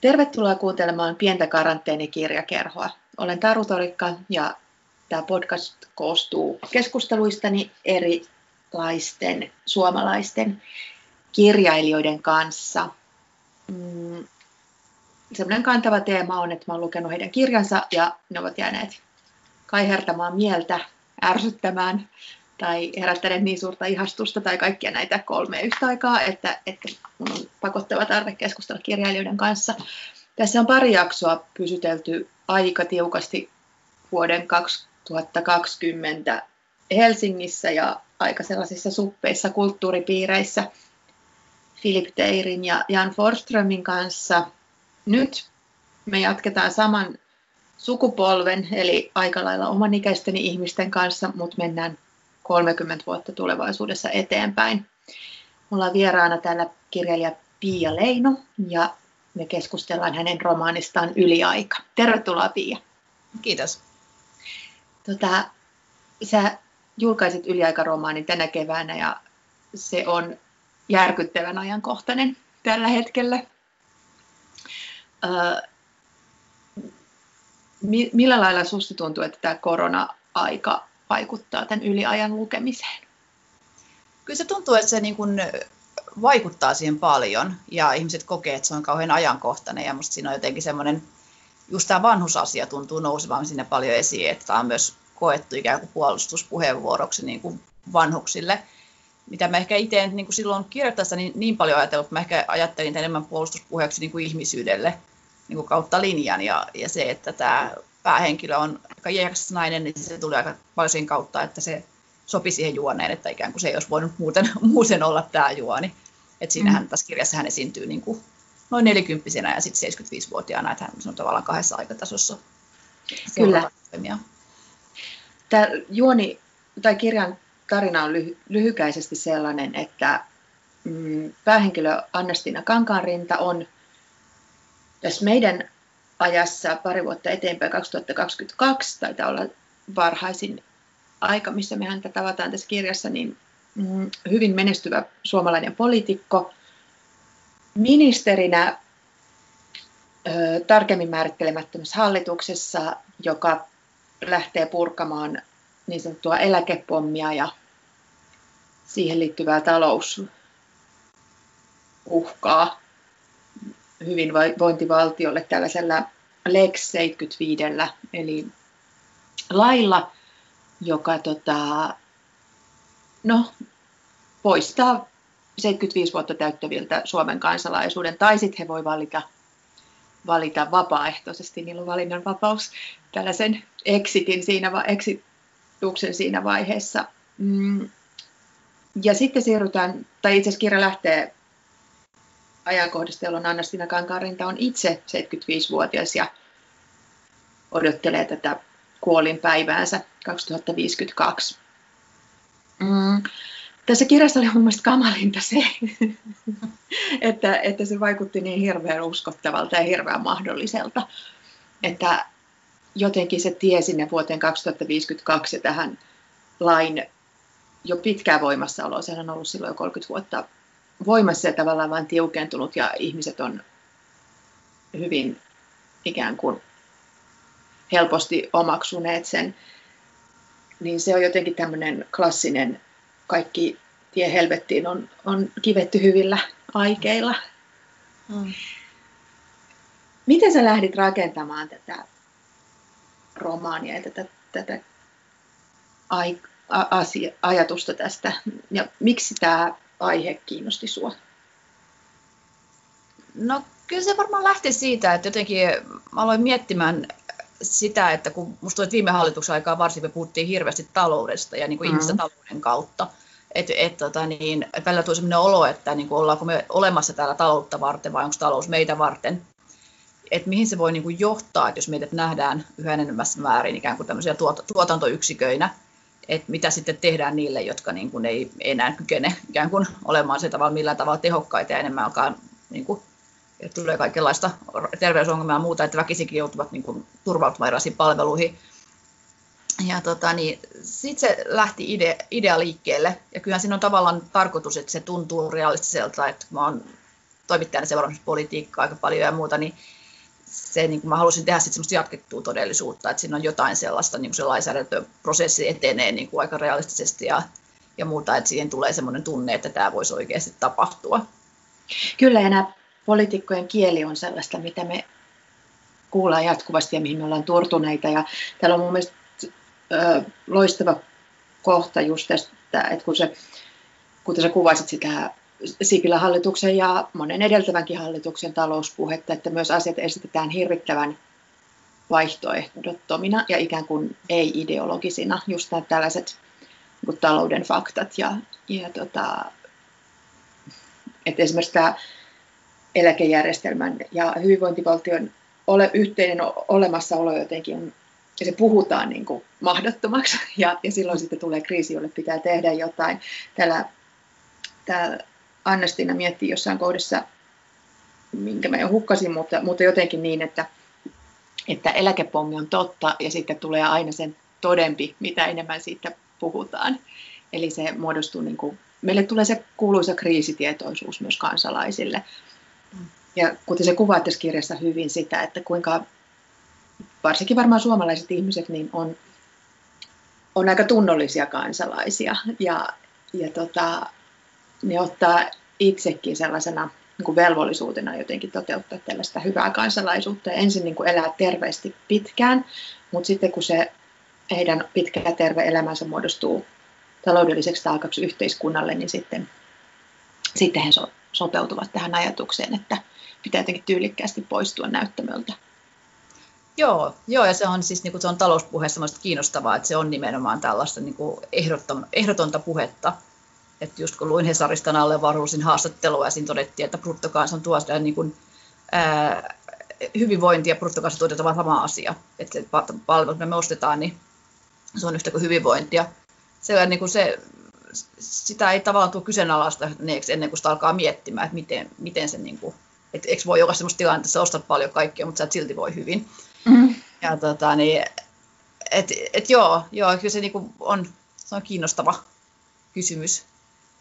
Tervetuloa kuuntelemaan pientä karanteenikirjakerhoa. Olen Taru Torikka ja tämä podcast koostuu keskusteluistani erilaisten suomalaisten kirjailijoiden kanssa. Mm, Sellainen kantava teema on, että olen lukenut heidän kirjansa ja ne ovat jääneet kaihertamaan mieltä, ärsyttämään tai herättäneet niin suurta ihastusta tai kaikkia näitä kolme yhtä aikaa, että, että mun on pakottava tarve keskustella kirjailijoiden kanssa. Tässä on pari jaksoa pysytelty aika tiukasti vuoden 2020 Helsingissä ja aika sellaisissa suppeissa kulttuuripiireissä Philip Teirin ja Jan Forströmin kanssa. Nyt me jatketaan saman sukupolven, eli aika lailla omanikäisteni ihmisten kanssa, mutta mennään 30 vuotta tulevaisuudessa eteenpäin. Mulla on vieraana täällä kirjailija Pia Leino ja me keskustellaan hänen romaanistaan Yliaika. Tervetuloa Pia. Kiitos. Tota, sä julkaisit Yliaikaromaanin tänä keväänä ja se on järkyttävän ajankohtainen tällä hetkellä. Öö, millä lailla susta tuntuu, että tämä korona-aika vaikuttaa tämän yliajan lukemiseen? Kyllä se tuntuu, että se niin kuin vaikuttaa siihen paljon ja ihmiset kokee, että se on kauhean ajankohtainen ja musta siinä on jotenkin semmoinen, just tämä vanhusasia tuntuu nousevan sinne paljon esiin, että tämä on myös koettu ikään kuin puolustuspuheenvuoroksi niin kuin vanhuksille, mitä mä ehkä itse niin kuin silloin kirjoittaessa niin, niin paljon ajatellut, että mä ehkä ajattelin enemmän puolustuspuheeksi niin kuin ihmisyydelle niin kuin kautta linjan ja, ja se, että tämä päähenkilö on aika jeekas nainen, niin se tulee aika paljon siinä kautta, että se sopi siihen juoneen, että ikään kuin se ei olisi voinut muuten, muuten olla tämä juoni. Että siinähän mm. tässä kirjassa hän esiintyy niin kuin noin 40 ja sitten 75-vuotiaana, että hän on tavallaan kahdessa aikatasossa. Kyllä. Tämä juoni tai kirjan tarina on lyhy- lyhykäisesti sellainen, että mm, päähenkilö Annastina Kankaanrinta on tässä meidän ajassa pari vuotta eteenpäin, 2022 taitaa olla varhaisin aika, missä me häntä tavataan tässä kirjassa, niin mm, hyvin menestyvä suomalainen poliitikko. Ministerinä tarkemmin määrittelemättömässä hallituksessa, joka lähtee purkamaan niin sanottua eläkepommia ja siihen liittyvää talousuhkaa hyvinvointivaltiolle tällaisella Lex 75, eli lailla, joka tota, no, poistaa 75 vuotta täyttäviltä Suomen kansalaisuuden, tai sitten he voi valita, valita vapaaehtoisesti, niillä on valinnan vapaus, tällaisen exitin siinä, exituksen siinä vaiheessa. Mm. Ja sitten siirrytään, tai itse asiassa kirja lähtee ajankohdasta, jolloin Anna-Stina Kankarinta on itse 75-vuotias ja odottelee tätä kuolinpäiväänsä 2052. Mm. Tässä kirjassa oli mun mielestä kamalinta se, että, että se vaikutti niin hirveän uskottavalta ja hirveän mahdolliselta, että jotenkin se tie sinne vuoteen 2052 ja tähän lain jo pitkään voimassaoloon, sehän on ollut silloin jo 30 vuotta voimassa ja tavallaan vain tiukentunut ja ihmiset on hyvin ikään kuin helposti omaksuneet sen, niin se on jotenkin tämmöinen klassinen kaikki tie helvettiin on, on kivetty hyvillä aikeilla. Mm. Miten sä lähdit rakentamaan tätä romaania ja tätä, tätä ai, a, asia, ajatusta tästä? Ja miksi tämä aihe kiinnosti sinua? No kyllä se varmaan lähti siitä, että jotenkin mä aloin miettimään sitä, että kun musta tuntuu, että viime hallituksen aikaa varsin me puhuttiin hirveästi taloudesta ja niin kuin mm. ihmisten talouden kautta, että et, tota, niin, et välillä tuli sellainen olo, että niin kuin ollaanko me olemassa täällä taloutta varten vai onko talous meitä varten. Että mihin se voi niin kuin johtaa, että jos meidät nähdään yhä enemmässä määrin ikään kuin tämmöisiä tuot, tuotantoyksiköinä, että mitä sitten tehdään niille, jotka niin kuin ei enää kykene ikään kuin olemaan se tavalla millään tavalla tehokkaita ja enemmän alkaa niin kuin, tulee kaikenlaista terveysongelmia ja muuta, että väkisinkin joutuvat niin kuin, turvautumaan erilaisiin palveluihin. Ja tota, niin, sitten se lähti idea, idea liikkeelle, ja kyllähän siinä on tavallaan tarkoitus, että se tuntuu realistiselta, että mä oon toimittajana seurannut politiikkaa aika paljon ja muuta, niin se, niin kuin mä halusin tehdä sitten semmoista jatkettua todellisuutta, että siinä on jotain sellaista, niin kuin se lainsäädäntöprosessi etenee niin kuin aika realistisesti ja, ja muuta, että siihen tulee semmoinen tunne, että tämä voisi oikeasti tapahtua. Kyllä, ja nämä poliitikkojen kieli on sellaista, mitä me kuullaan jatkuvasti ja mihin me ollaan turtuneita. Ja täällä on mun mielestä ö, loistava kohta just tästä, että kun se, kuten sä kuvasit sitä Sipilän hallituksen ja monen edeltävänkin hallituksen talouspuhetta, että myös asiat esitetään hirvittävän vaihtoehdottomina ja ikään kuin ei-ideologisina, just nämä tällaiset niin talouden faktat. Ja, ja tota, että esimerkiksi tämä eläkejärjestelmän ja hyvinvointivaltion ole, yhteinen olemassaolo jotenkin ja se puhutaan niin kuin mahdottomaksi, ja, ja silloin sitten tulee kriisi, jolle pitää tehdä jotain. Täällä, täällä Anna-Stina miettii jossain kohdassa, minkä mä jo hukkasin, mutta, mutta jotenkin niin, että, että eläkepommi on totta, ja sitten tulee aina sen todempi, mitä enemmän siitä puhutaan. Eli se muodostuu, niin kuin, meille tulee se kuuluisa kriisitietoisuus myös kansalaisille. Ja kuten se kuvaa tässä kirjassa hyvin sitä, että kuinka varsinkin varmaan suomalaiset ihmiset niin on, on aika tunnollisia kansalaisia ja, ja tota, ne ottaa itsekin sellaisena niin kuin velvollisuutena jotenkin toteuttaa tällaista hyvää kansalaisuutta ja ensin niin kuin elää terveesti pitkään, mutta sitten kun se heidän pitkä ja terve elämänsä muodostuu taloudelliseksi taakaksi yhteiskunnalle, niin sitten, sitten he so, sopeutuvat tähän ajatukseen, että pitää jotenkin tyylikkäästi poistua näyttämöltä. Joo, joo, ja se on siis niin kuin se on talouspuheessa kiinnostavaa, että se on nimenomaan tällaista niin kuin ehdoton, ehdotonta puhetta. Että just kun luin Hesarista Nalle Varuusin haastattelua, ja siinä todettiin, että bruttokansantuote niin kuin, ää, hyvinvointi ja bruttokansantuote ovat sama asia. Että se palvelut me ostetaan, niin se on yhtä kuin hyvinvointia. Se, niin kuin se, sitä ei tavallaan tule kyseenalaista ennen kuin sitä alkaa miettimään, että miten, miten se niin kuin, että eikö voi olla sellaista tilannetta, että sä ostat paljon kaikkea, mutta sä et silti voi hyvin. Mm. Ja tota, niin, et, et joo, joo, kyllä se niinku on, se on kiinnostava kysymys,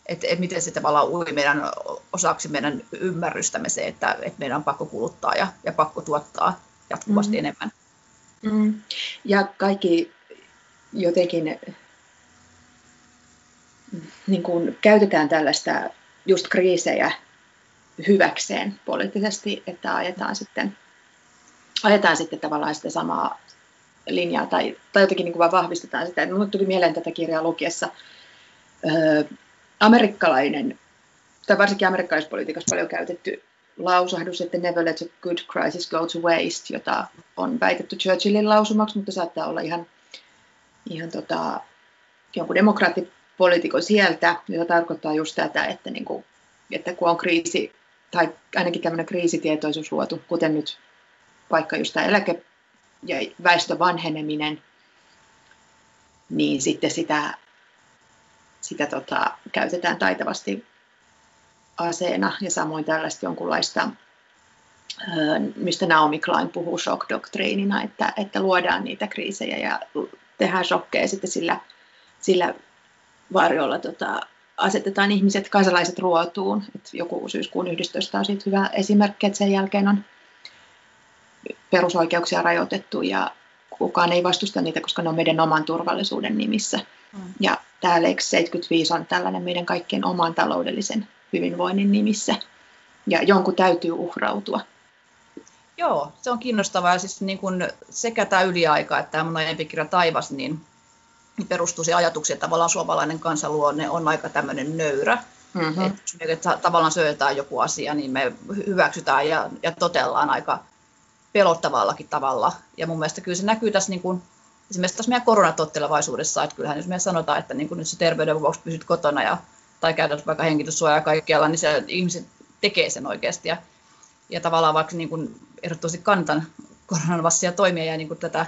että et miten se tavallaan ui meidän osaksi meidän ymmärrystämme se, että et meidän on pakko kuluttaa ja, ja pakko tuottaa jatkuvasti mm. enemmän. Mm. Ja kaikki jotenkin niin kuin käytetään tällaista just kriisejä hyväkseen poliittisesti, että ajetaan sitten, ajetaan sitten tavallaan sitä samaa linjaa tai, tai jotenkin niin kuin vaan vahvistetaan sitä. Minulle tuli mieleen tätä kirjaa lukiessa öö, amerikkalainen, tai varsinkin amerikkalaispolitiikassa paljon käytetty lausahdus, että never let a good crisis go to waste, jota on väitetty Churchillin lausumaksi, mutta saattaa olla ihan, ihan tota, jonkun demokraattipoliitikon sieltä, joka tarkoittaa just tätä, että, niin kuin, että kun on kriisi tai ainakin tämmöinen kriisitietoisuus luotu, kuten nyt vaikka just tämä eläke- ja väestön vanheneminen, niin sitten sitä, sitä tota, käytetään taitavasti aseena ja samoin tällaista jonkunlaista, mistä Naomi Klein puhuu shock-doktriinina, että, että luodaan niitä kriisejä ja tehdään shokkeja sitten sillä, sillä varjolla tota, asetetaan ihmiset, kansalaiset ruotuun. Et joku syyskuun 11 on siitä hyvä esimerkki, että sen jälkeen on perusoikeuksia rajoitettu ja kukaan ei vastusta niitä, koska ne on meidän oman turvallisuuden nimissä. Mm. Ja tämä Lex 75 on tällainen meidän kaikkien oman taloudellisen hyvinvoinnin nimissä. Ja jonkun täytyy uhrautua. Joo, se on kiinnostavaa. Siis niin kun sekä tämä yliaika että tämä mun aiempi kirja Taivas, niin perustuu se ajatukseen, että tavallaan suomalainen kansanluonne on aika tämmöinen nöyrä. Mm-hmm. Että, että tavallaan syötetään joku asia, niin me hyväksytään ja, ja totellaan aika pelottavallakin tavalla. Ja mun mielestä kyllä se näkyy tässä niin kuin, esimerkiksi tässä meidän koronatottelevaisuudessa, että kyllähän jos me sanotaan, että niin kuin nyt se terveyden vuoksi pysyt kotona ja, tai käytät vaikka hengityssuojaa kaikkialla, niin se ihmiset tekee sen oikeasti. Ja, ja tavallaan vaikka niin kuin ehdottomasti kannatan koronan vastia toimia ja niin kuin tätä,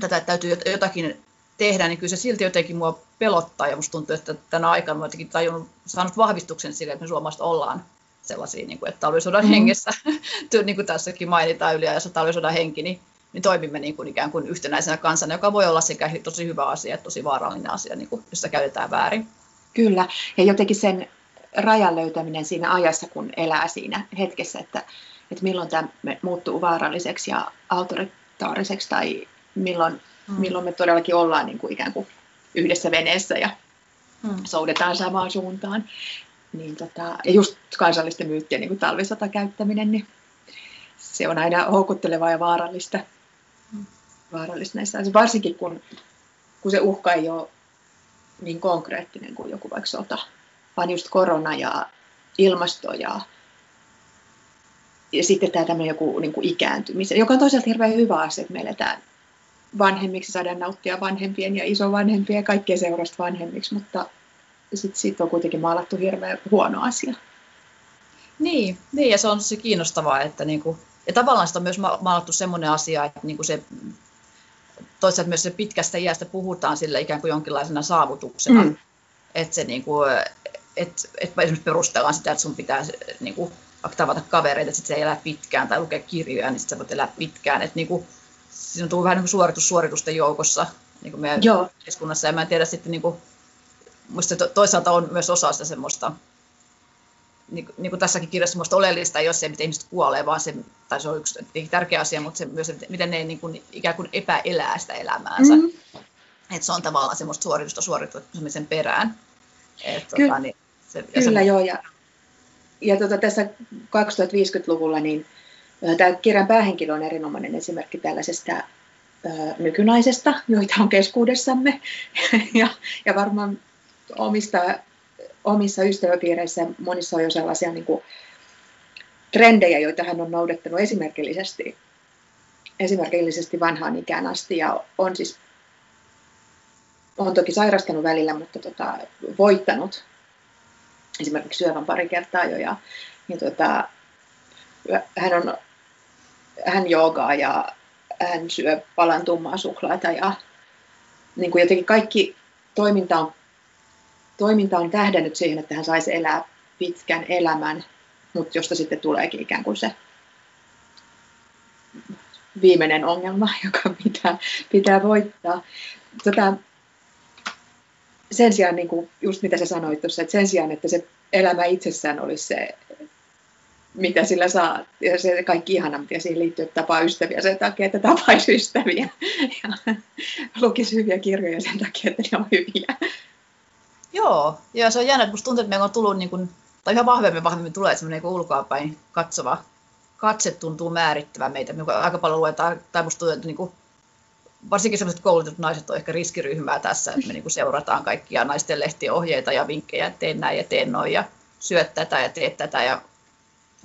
tätä, että täytyy jotakin tehdä, niin kyllä se silti jotenkin mua pelottaa ja musta tuntuu, että tänä aikana mä jotenkin tajunnut, saanut vahvistuksen sille, että me suomalaiset ollaan sellaisia, niin kuin, että talvisodan mm. hengessä, niin kuin tässäkin mainitaan yliajassa talvisodan henki, niin, niin toimimme niin kuin ikään kuin yhtenäisenä kansana, joka voi olla sekä tosi hyvä asia että tosi vaarallinen asia, niin kuin, jos sitä käytetään väärin. Kyllä, ja jotenkin sen rajan löytäminen siinä ajassa, kun elää siinä hetkessä, että, että milloin tämä muuttuu vaaralliseksi ja autoritaariseksi tai milloin, mm. milloin me todellakin ollaan niin kuin ikään kuin yhdessä veneessä ja mm. soudetaan samaan suuntaan. Niin tota, ja just kansallisten myyttien niin kuin talvisota käyttäminen, niin se on aina houkuttelevaa ja vaarallista. Vaarallista näissä Varsinkin kun, kun se uhka ei ole niin konkreettinen kuin joku vaikka sota, vaan just korona ja ilmasto ja, ja sitten tämä tämmöinen joku niin kuin ikääntymisen, joka on toisaalta hirveän hyvä asia, että me eletään vanhemmiksi, saadaan nauttia vanhempien ja isovanhempien ja kaikkien seurasta vanhemmiksi, mutta sitten siitä on kuitenkin maalattu hirveän huono asia. Niin, niin ja se on se kiinnostavaa, että niinku, ja tavallaan sitä on myös maalattu semmoinen asia, että niinku se toisaalta myös se pitkästä iästä puhutaan sille ikään kuin jonkinlaisena saavutuksena. Mm. Että se niinku, et, et esimerkiksi perustellaan sitä, että sun pitää niinku, tavata kavereita, että sit se ei elää pitkään tai lukea kirjoja, niin sit sä voit elää pitkään. Että niinku, siinä on tullut vähän niin suoritus suoritusten joukossa niin kuin meidän Joo. yhteiskunnassa. Ja mä en tiedä sitten, niin kuin, musta toisaalta on myös osa sitä semmoista, niin, niin kuin tässäkin kirjassa semmoista oleellista, ei ole se, miten ihmiset kuolee, vaan se, tai se on yksi tärkeä asia, mutta se myös, miten ne niin kuin, ikään kuin epäelää sitä elämäänsä. Mm. Että se on tavallaan semmoista suoritusta suorittamisen perään. Et, Ky- tota, niin se, Kyllä, se, joo. Ja, ja tota, tässä 2050-luvulla niin Tämä kirjan päähenkilö on erinomainen esimerkki tällaisesta nykynaisesta, joita on keskuudessamme. ja, ja varmaan omista, omissa ystäväpiireissä monissa on jo sellaisia niin kuin, trendejä, joita hän on noudattanut esimerkillisesti, esimerkillisesti vanhaan ikään asti. Ja on siis on toki sairastanut välillä, mutta tota, voittanut esimerkiksi syövän pari kertaa jo. Ja, ja tota, hän on hän joogaa ja hän syö palan tummaa suklaata ja niin kuin jotenkin kaikki toiminta on, toiminta on tähdännyt siihen, että hän saisi elää pitkän elämän, mutta josta sitten tuleekin ikään kuin se viimeinen ongelma, joka pitää, pitää voittaa. Tota, sen sijaan, niin kuin just mitä sä sanoit tuossa, että sen sijaan, että se elämä itsessään olisi se mitä sillä saa. Ja se kaikki ihana, mitä siihen liittyy, että tapaa ystäviä sen takia, että tapaisi ystäviä. Ja lukisi hyviä kirjoja sen takia, että ne on hyviä. Joo, ja se on jännä, että musta tuntuu, että meillä on tullut, niin kuin, tai ihan vahvemmin vahvemmin tulee semmoinen niin ulkoapäin katsova katse tuntuu määrittävän meitä. Me aika paljon luetaan, tai musta tuntuu, että niin kuin, varsinkin sellaiset koulutetut naiset on ehkä riskiryhmää tässä, että me niin kuin seurataan kaikkia naisten lehtien ohjeita ja vinkkejä, että teen näin ja teen noin ja syöt tätä ja teet tätä ja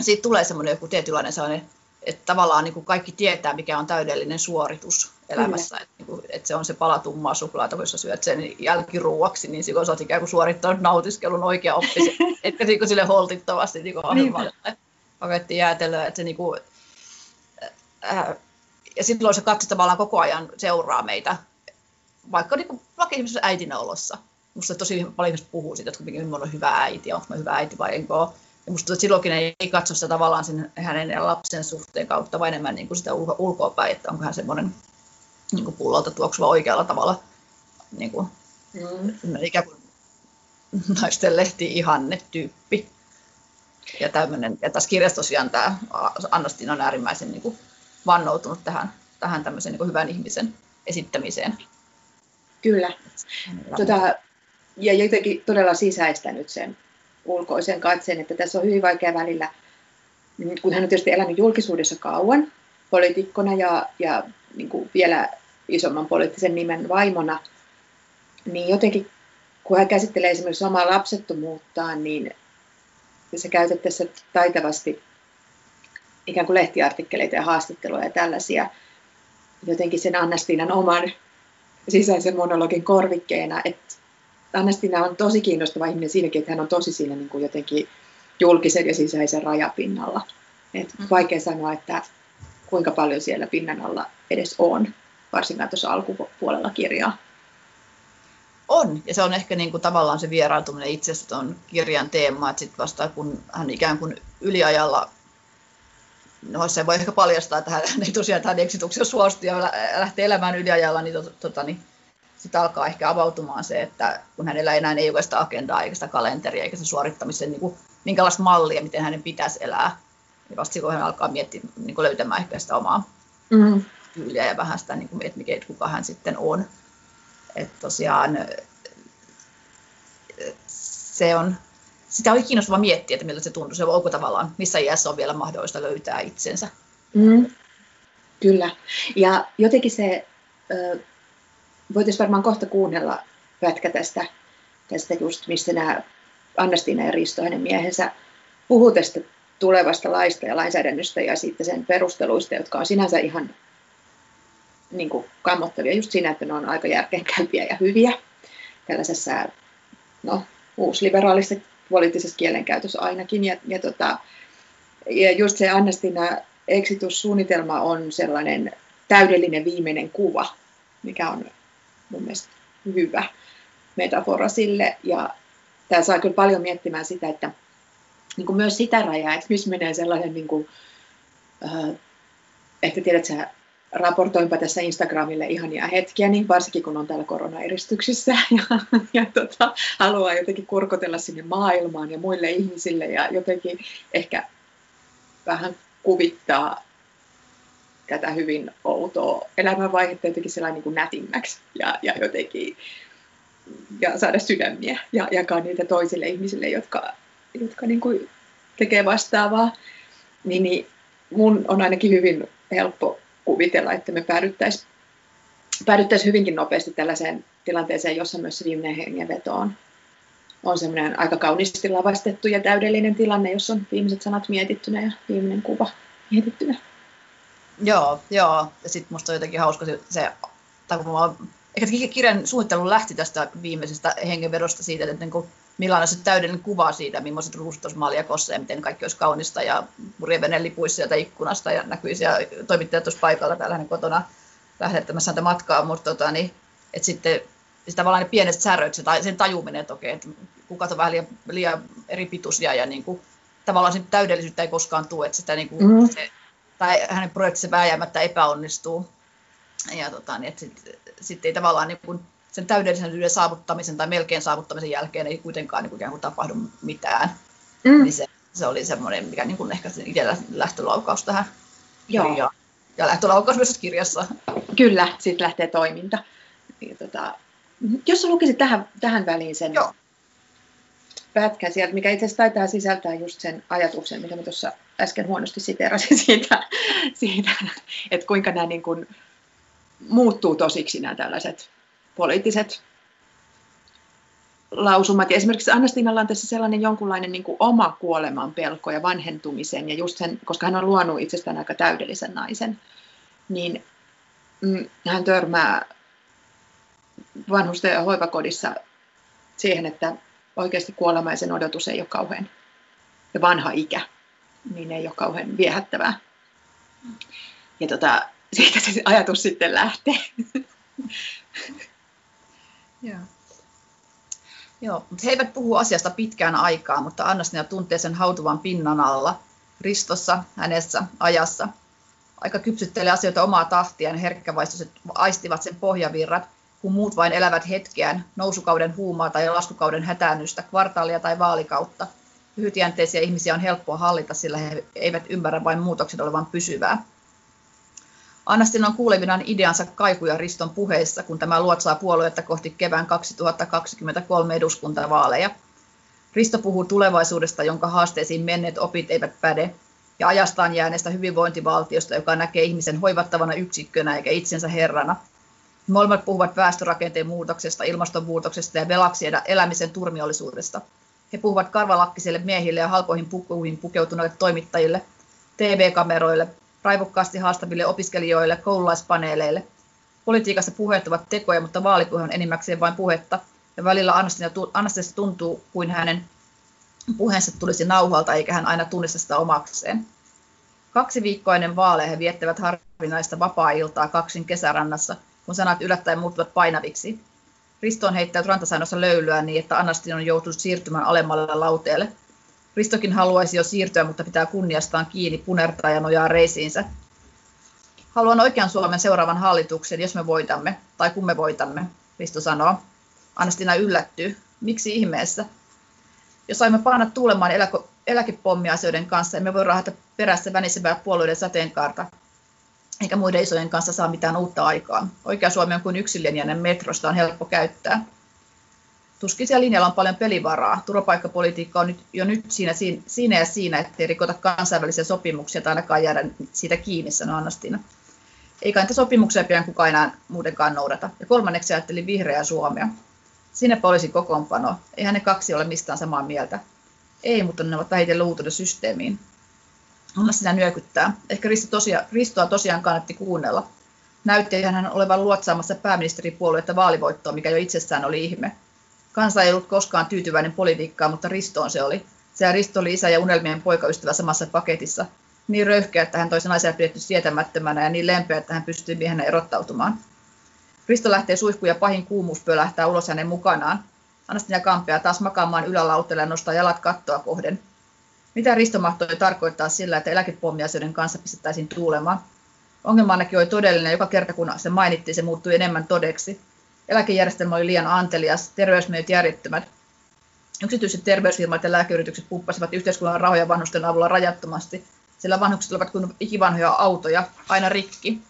siitä tulee semmoinen joku tietynlainen sellainen, että tavallaan niin kuin kaikki tietää, mikä on täydellinen suoritus elämässä. Että, niin kuin, että se on se pala tummaa suklaata, kun sä syöt sen jälkiruuaksi, niin silloin sä oot ikään kuin suorittanut nautiskelun oikea oppisi, etkä niin sille holtittomasti niin ohjelmalle paketti jäätelöä. Että se, niin kuin, ää, ja silloin se katse tavallaan koko ajan seuraa meitä, vaikka, niin kuin, vaikka äitinä olossa. Musta tosi paljon ihmiset puhuu siitä, että kuinka on hyvä äiti, onko mä hyvä äiti vai enkä ole ja musta silloinkin ei, katso sitä tavallaan sen, hänen ja lapsen suhteen kautta, vaan enemmän niin kuin sitä ulko, ulkoapäin, että onko hän semmoinen niin kuin pullolta tuoksuva oikealla tavalla niin kuin, mm. ikään kuin naisten lehti ihanne tyyppi. Ja, tämmönen, ja tässä kirjassa tosiaan tämä Annastin on äärimmäisen niin kuin, vannoutunut tähän, tähän tämmöisen niin kuin hyvän ihmisen esittämiseen. Kyllä. Tota, ja jotenkin todella sisäistänyt sen ulkoisen katseen, että tässä on hyvin vaikea välillä, kun hän on tietysti elänyt julkisuudessa kauan poliitikkona ja, ja niin kuin vielä isomman poliittisen nimen vaimona, niin jotenkin kun hän käsittelee esimerkiksi omaa lapsettomuuttaan, niin se käytät tässä taitavasti ikään kuin lehtiartikkeleita ja haastatteluja ja tällaisia jotenkin sen Annastiinan oman sisäisen monologin korvikkeena, että Anastina on tosi kiinnostava ihminen siinäkin, että hän on tosi siinä niin kuin jotenkin julkisen ja sisäisen rajapinnalla. Et mm. Vaikea sanoa, että kuinka paljon siellä pinnan alla edes on, varsinkaan tuossa alkupuolella kirjaa. On, ja se on ehkä niin kuin tavallaan se vieraantuminen itsestä tuon kirjan teema, että sitten vasta kun hän ikään kuin yliajalla, no se voi ehkä paljastaa, että hän ei tosiaan tähän eksituksen suostu ja lähtee elämään yliajalla, niin, to, tota, niin sitten alkaa ehkä avautumaan se, että kun hänellä enää ei ole sitä agendaa eikä sitä kalenteria eikä sitä suorittamisen niin kuin, minkälaista mallia, miten hänen pitäisi elää, niin vasta silloin hän alkaa miettiä, niin kuin löytämään ehkä sitä omaa mm. Tyyliä ja vähän sitä, niin kuin, että mikä, kuka hän sitten on. Että tosiaan se on, sitä oli kiinnostava miettiä, että miltä se tuntuu, se onko tavallaan, missä iässä on vielä mahdollista löytää itsensä. Mm. Kyllä. Ja jotenkin se, voitaisiin varmaan kohta kuunnella pätkä tästä, tästä just, missä nämä Annastiina ja Risto, hänen miehensä, puhuu tästä tulevasta laista ja lainsäädännöstä ja sitten sen perusteluista, jotka on sinänsä ihan niin kuin kammottavia just siinä, että ne on aika järkeenkäypiä ja hyviä tällaisessa no, uusliberaalissa poliittisessa kielenkäytössä ainakin. Ja, ja, tota, ja just se Annestina exitussuunnitelma on sellainen täydellinen viimeinen kuva, mikä on mun mielestä hyvä metafora sille. Ja tämä saa kyllä paljon miettimään sitä, että niin kuin myös sitä rajaa, että missä menee sellainen, niin kuin, äh, ehkä tiedät sä, raportoinpa tässä Instagramille ihania hetkiä, niin varsinkin kun on täällä koronaeristyksissä ja, ja tota, haluaa jotenkin kurkotella sinne maailmaan ja muille ihmisille ja jotenkin ehkä vähän kuvittaa tätä hyvin outoa elämänvaihetta jotenkin sellainen niin kuin nätimmäksi ja, ja jotenkin ja saada sydämiä ja jakaa niitä toisille ihmisille, jotka, jotka niin kuin tekee vastaavaa, niin, niin mun on ainakin hyvin helppo kuvitella, että me päädyttäisiin päädyttäisi hyvinkin nopeasti tällaiseen tilanteeseen, jossa myös se viimeinen hengenveto on, on semmoinen aika kauniisti lavastettu ja täydellinen tilanne, jossa on viimeiset sanat mietittynä ja viimeinen kuva mietittynä. Joo, joo. Ja sitten musta on jotenkin hauska se, tai kun mä ehkä kirjan suunnittelu lähti tästä viimeisestä hengenvedosta siitä, että niin kuin, millainen se täydellinen kuva siitä, millaiset ruustos maljakossa ja miten kaikki olisi kaunista ja purjevene lipuisi sieltä ikkunasta ja näkyisi ja toimittajat tuossa paikalla täällä hänen kotona lähettämässä häntä matkaa, mutta tota, niin, että sitten siis tavallaan ne pienet säröt, se, sen tajuminen, että okei, että kukat on vähän liian, liian eri pituisia ja niin kuin, tavallaan sen täydellisyyttä ei koskaan tule, että sitä niin kuin, mm-hmm. se, tai hänen projektinsa vääjäämättä epäonnistuu. Ja tota, niin, että sitten sit ei tavallaan niin kuin, sen täydellisyyden saavuttamisen tai melkein saavuttamisen jälkeen ei kuitenkaan niin kuin tapahdu mitään. Mm. Niin se, se oli semmoinen, mikä niin kuin ehkä itsellä lähtölaukaus tähän Joo. kirjaan. Ja lähtölaukaus myös kirjassa. Kyllä, sitten lähtee toiminta. Ja tota, jos lukisit tähän, tähän väliin sen Joo. pätkän sieltä, mikä itse asiassa taitaa sisältää just sen ajatuksen, mitä mä tuossa äsken huonosti siterasin siitä, siitä että kuinka nämä niin kuin muuttuu tosiksi nämä tällaiset poliittiset lausumat. Ja esimerkiksi Annastinalla on tässä sellainen jonkunlainen niin kuin oma kuoleman pelko ja vanhentumisen, ja just sen, koska hän on luonut itsestään aika täydellisen naisen, niin mm, hän törmää vanhusten hoivakodissa siihen, että oikeasti kuolema ja sen odotus ei ole kauhean, ja vanha ikä, niin ei ole kauhean viehättävää. Ja tota, siitä se ajatus sitten lähtee. Joo. Joo, mutta he eivät puhu asiasta pitkään aikaa, mutta Annastina tuntee sen hautuvan pinnan alla, Ristossa, hänessä, ajassa. Aika kypsyttelee asioita omaa tahtiaan, herkkävaistoiset aistivat sen pohjavirrat, kun muut vain elävät hetkeään, nousukauden huumaa tai laskukauden hätäännystä, kvartaalia tai vaalikautta. Lyhytjänteisiä ihmisiä on helppoa hallita, sillä he eivät ymmärrä vain muutoksen olevan pysyvää. Annastin on kuulevinaan ideansa kaikuja Riston puheissa, kun tämä luotsaa puoluetta kohti kevään 2023 eduskuntavaaleja. Risto puhuu tulevaisuudesta, jonka haasteisiin menneet opit eivät päde, ja ajastaan jääneestä hyvinvointivaltiosta, joka näkee ihmisen hoivattavana yksikkönä eikä itsensä herrana. Molemmat puhuvat väestörakenteen muutoksesta, ilmastonmuutoksesta ja velaksi elämisen turmiollisuudesta. He puhuvat karvalakkisille miehille ja halpoihin pukuihin pukeutuneille toimittajille, TV-kameroille, raivokkaasti haastaville opiskelijoille, koululaispaneeleille. Politiikassa puheet ovat tekoja, mutta vaalipuhe on enimmäkseen vain puhetta, ja välillä Anastasiasta tuntuu kuin hänen puheensa tulisi nauhalta, eikä hän aina tunnista sitä omakseen. Kaksi viikkoa ennen vaaleja he viettävät harvinaista vapaa-iltaa kaksin kesärannassa, kun sanat yllättäen muuttuvat painaviksi. Risto on heittänyt rantasainossa löylyä niin, että Anastin on joutunut siirtymään alemmalle lauteelle. Ristokin haluaisi jo siirtyä, mutta pitää kunniastaan kiinni, punertaa ja nojaa reisiinsä. Haluan oikean Suomen seuraavan hallituksen, jos me voitamme, tai kun me voitamme. Risto sanoo. Anastina yllättyy. Miksi ihmeessä? Jos saimme panna tuulemaan eläkö, eläkepommiasioiden kanssa, emme voi rahata perässä vänisevää puolueiden sateenkaarta, eikä muiden isojen kanssa saa mitään uutta aikaa. Oikea Suomi on kuin yksilinjainen metrosta on helppo käyttää. Tuskin siellä linjalla on paljon pelivaraa. Turvapaikkapolitiikka on nyt, jo nyt siinä, siinä ja siinä, ettei rikota kansainvälisiä sopimuksia tai ainakaan jäädä siitä kiinni, sanoi Annastina. Eikä niitä sopimuksia pian kukaan enää muutenkaan noudata. Ja kolmanneksi ajattelin vihreää Suomea. Siinäpä olisi kokoonpano. Eihän ne kaksi ole mistään samaa mieltä. Ei, mutta ne ovat vähiten luutuneet systeemiin. Anna sitä nyökyttää. Ehkä Risto tosia, Ristoa tosiaan kannatti kuunnella. Näytti hän olevan luotsaamassa pääministeripuoluetta vaalivoittoa, mikä jo itsessään oli ihme. Kansa ei ollut koskaan tyytyväinen politiikkaan, mutta Ristoon se oli. Se Risto oli isä ja unelmien poikaystävä samassa paketissa. Niin röyhkeä, että hän toisen naisia pidetty sietämättömänä ja niin lempeä, että hän pystyi miehenä erottautumaan. Risto lähtee suihkuun ja pahin kuumuus pölähtää ulos hänen mukanaan. Anastina Kampea taas makaamaan ylälauteelle ja nostaa jalat kattoa kohden. Mitä Risto mahtoi tarkoittaa sillä, että eläkepommiasioiden kanssa pistettäisiin tuulemaan? Ongelma ainakin oli todellinen, joka kerta kun se mainittiin, se muuttui enemmän todeksi. Eläkejärjestelmä oli liian antelias, terveysmenot järjettömät. Yksityiset terveysfirmat ja lääkeyritykset puppasivat yhteiskunnan rahoja vanhusten avulla rajattomasti, sillä vanhukset olivat kuin ikivanhoja autoja, aina rikki.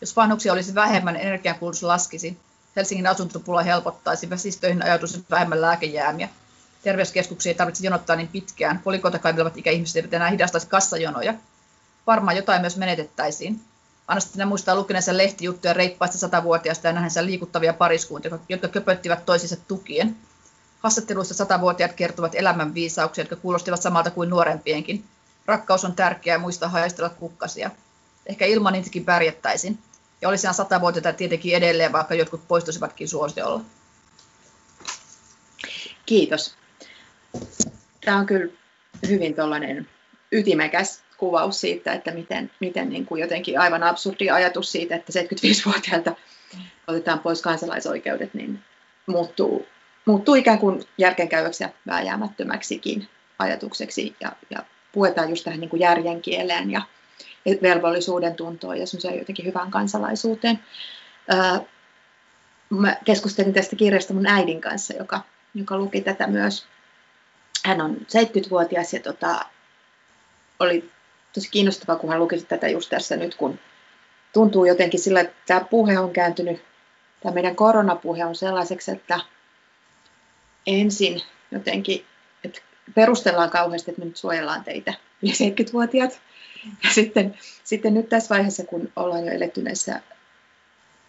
Jos vanhuksia olisi vähemmän, energiankulutus laskisi. Helsingin asuntopula helpottaisi, vesistöihin ajautuisi vähemmän lääkejäämiä. Terveyskeskuksia ei tarvitse jonottaa niin pitkään. Polikota kaivelevat ikäihmiset eivät enää hidastaisi kassajonoja. Varmaan jotain myös menetettäisiin. Anastina muistaa lukeneensa lehtijuttuja reippaista satavuotiaista ja nähdensä liikuttavia pariskuntia, jotka köpöttivät toisensa tukien. Haastatteluissa satavuotiaat kertovat elämän viisauksia, jotka kuulostivat samalta kuin nuorempienkin. Rakkaus on tärkeää muistaa haistella kukkasia. Ehkä ilman niitäkin pärjättäisiin. Ja olisihan satavuotiaita tietenkin edelleen, vaikka jotkut poistuisivatkin suosiolla. Kiitos. Tämä on kyllä hyvin tuollainen ytimekäs kuvaus siitä, että miten, miten niin kuin jotenkin aivan absurdi ajatus siitä, että 75-vuotiailta otetaan pois kansalaisoikeudet, niin muuttuu, muuttuu ikään kuin järkenkäyväksi ja vääjäämättömäksikin ajatukseksi ja, ja puetaan just tähän niin kuin järjen kieleen ja velvollisuuden tuntoon ja semmoiseen jotenkin hyvään kansalaisuuteen. mä keskustelin tästä kirjasta mun äidin kanssa, joka, joka luki tätä myös. Hän on 70-vuotias ja tota, oli tosi kiinnostavaa, kun hän luki tätä just tässä nyt, kun tuntuu jotenkin sillä, että tämä puhe on kääntynyt, tämä meidän koronapuhe on sellaiseksi, että ensin jotenkin, että perustellaan kauheasti, että me nyt suojellaan teitä, yli 70-vuotiaat. Ja sitten, sitten nyt tässä vaiheessa, kun ollaan jo eletty näissä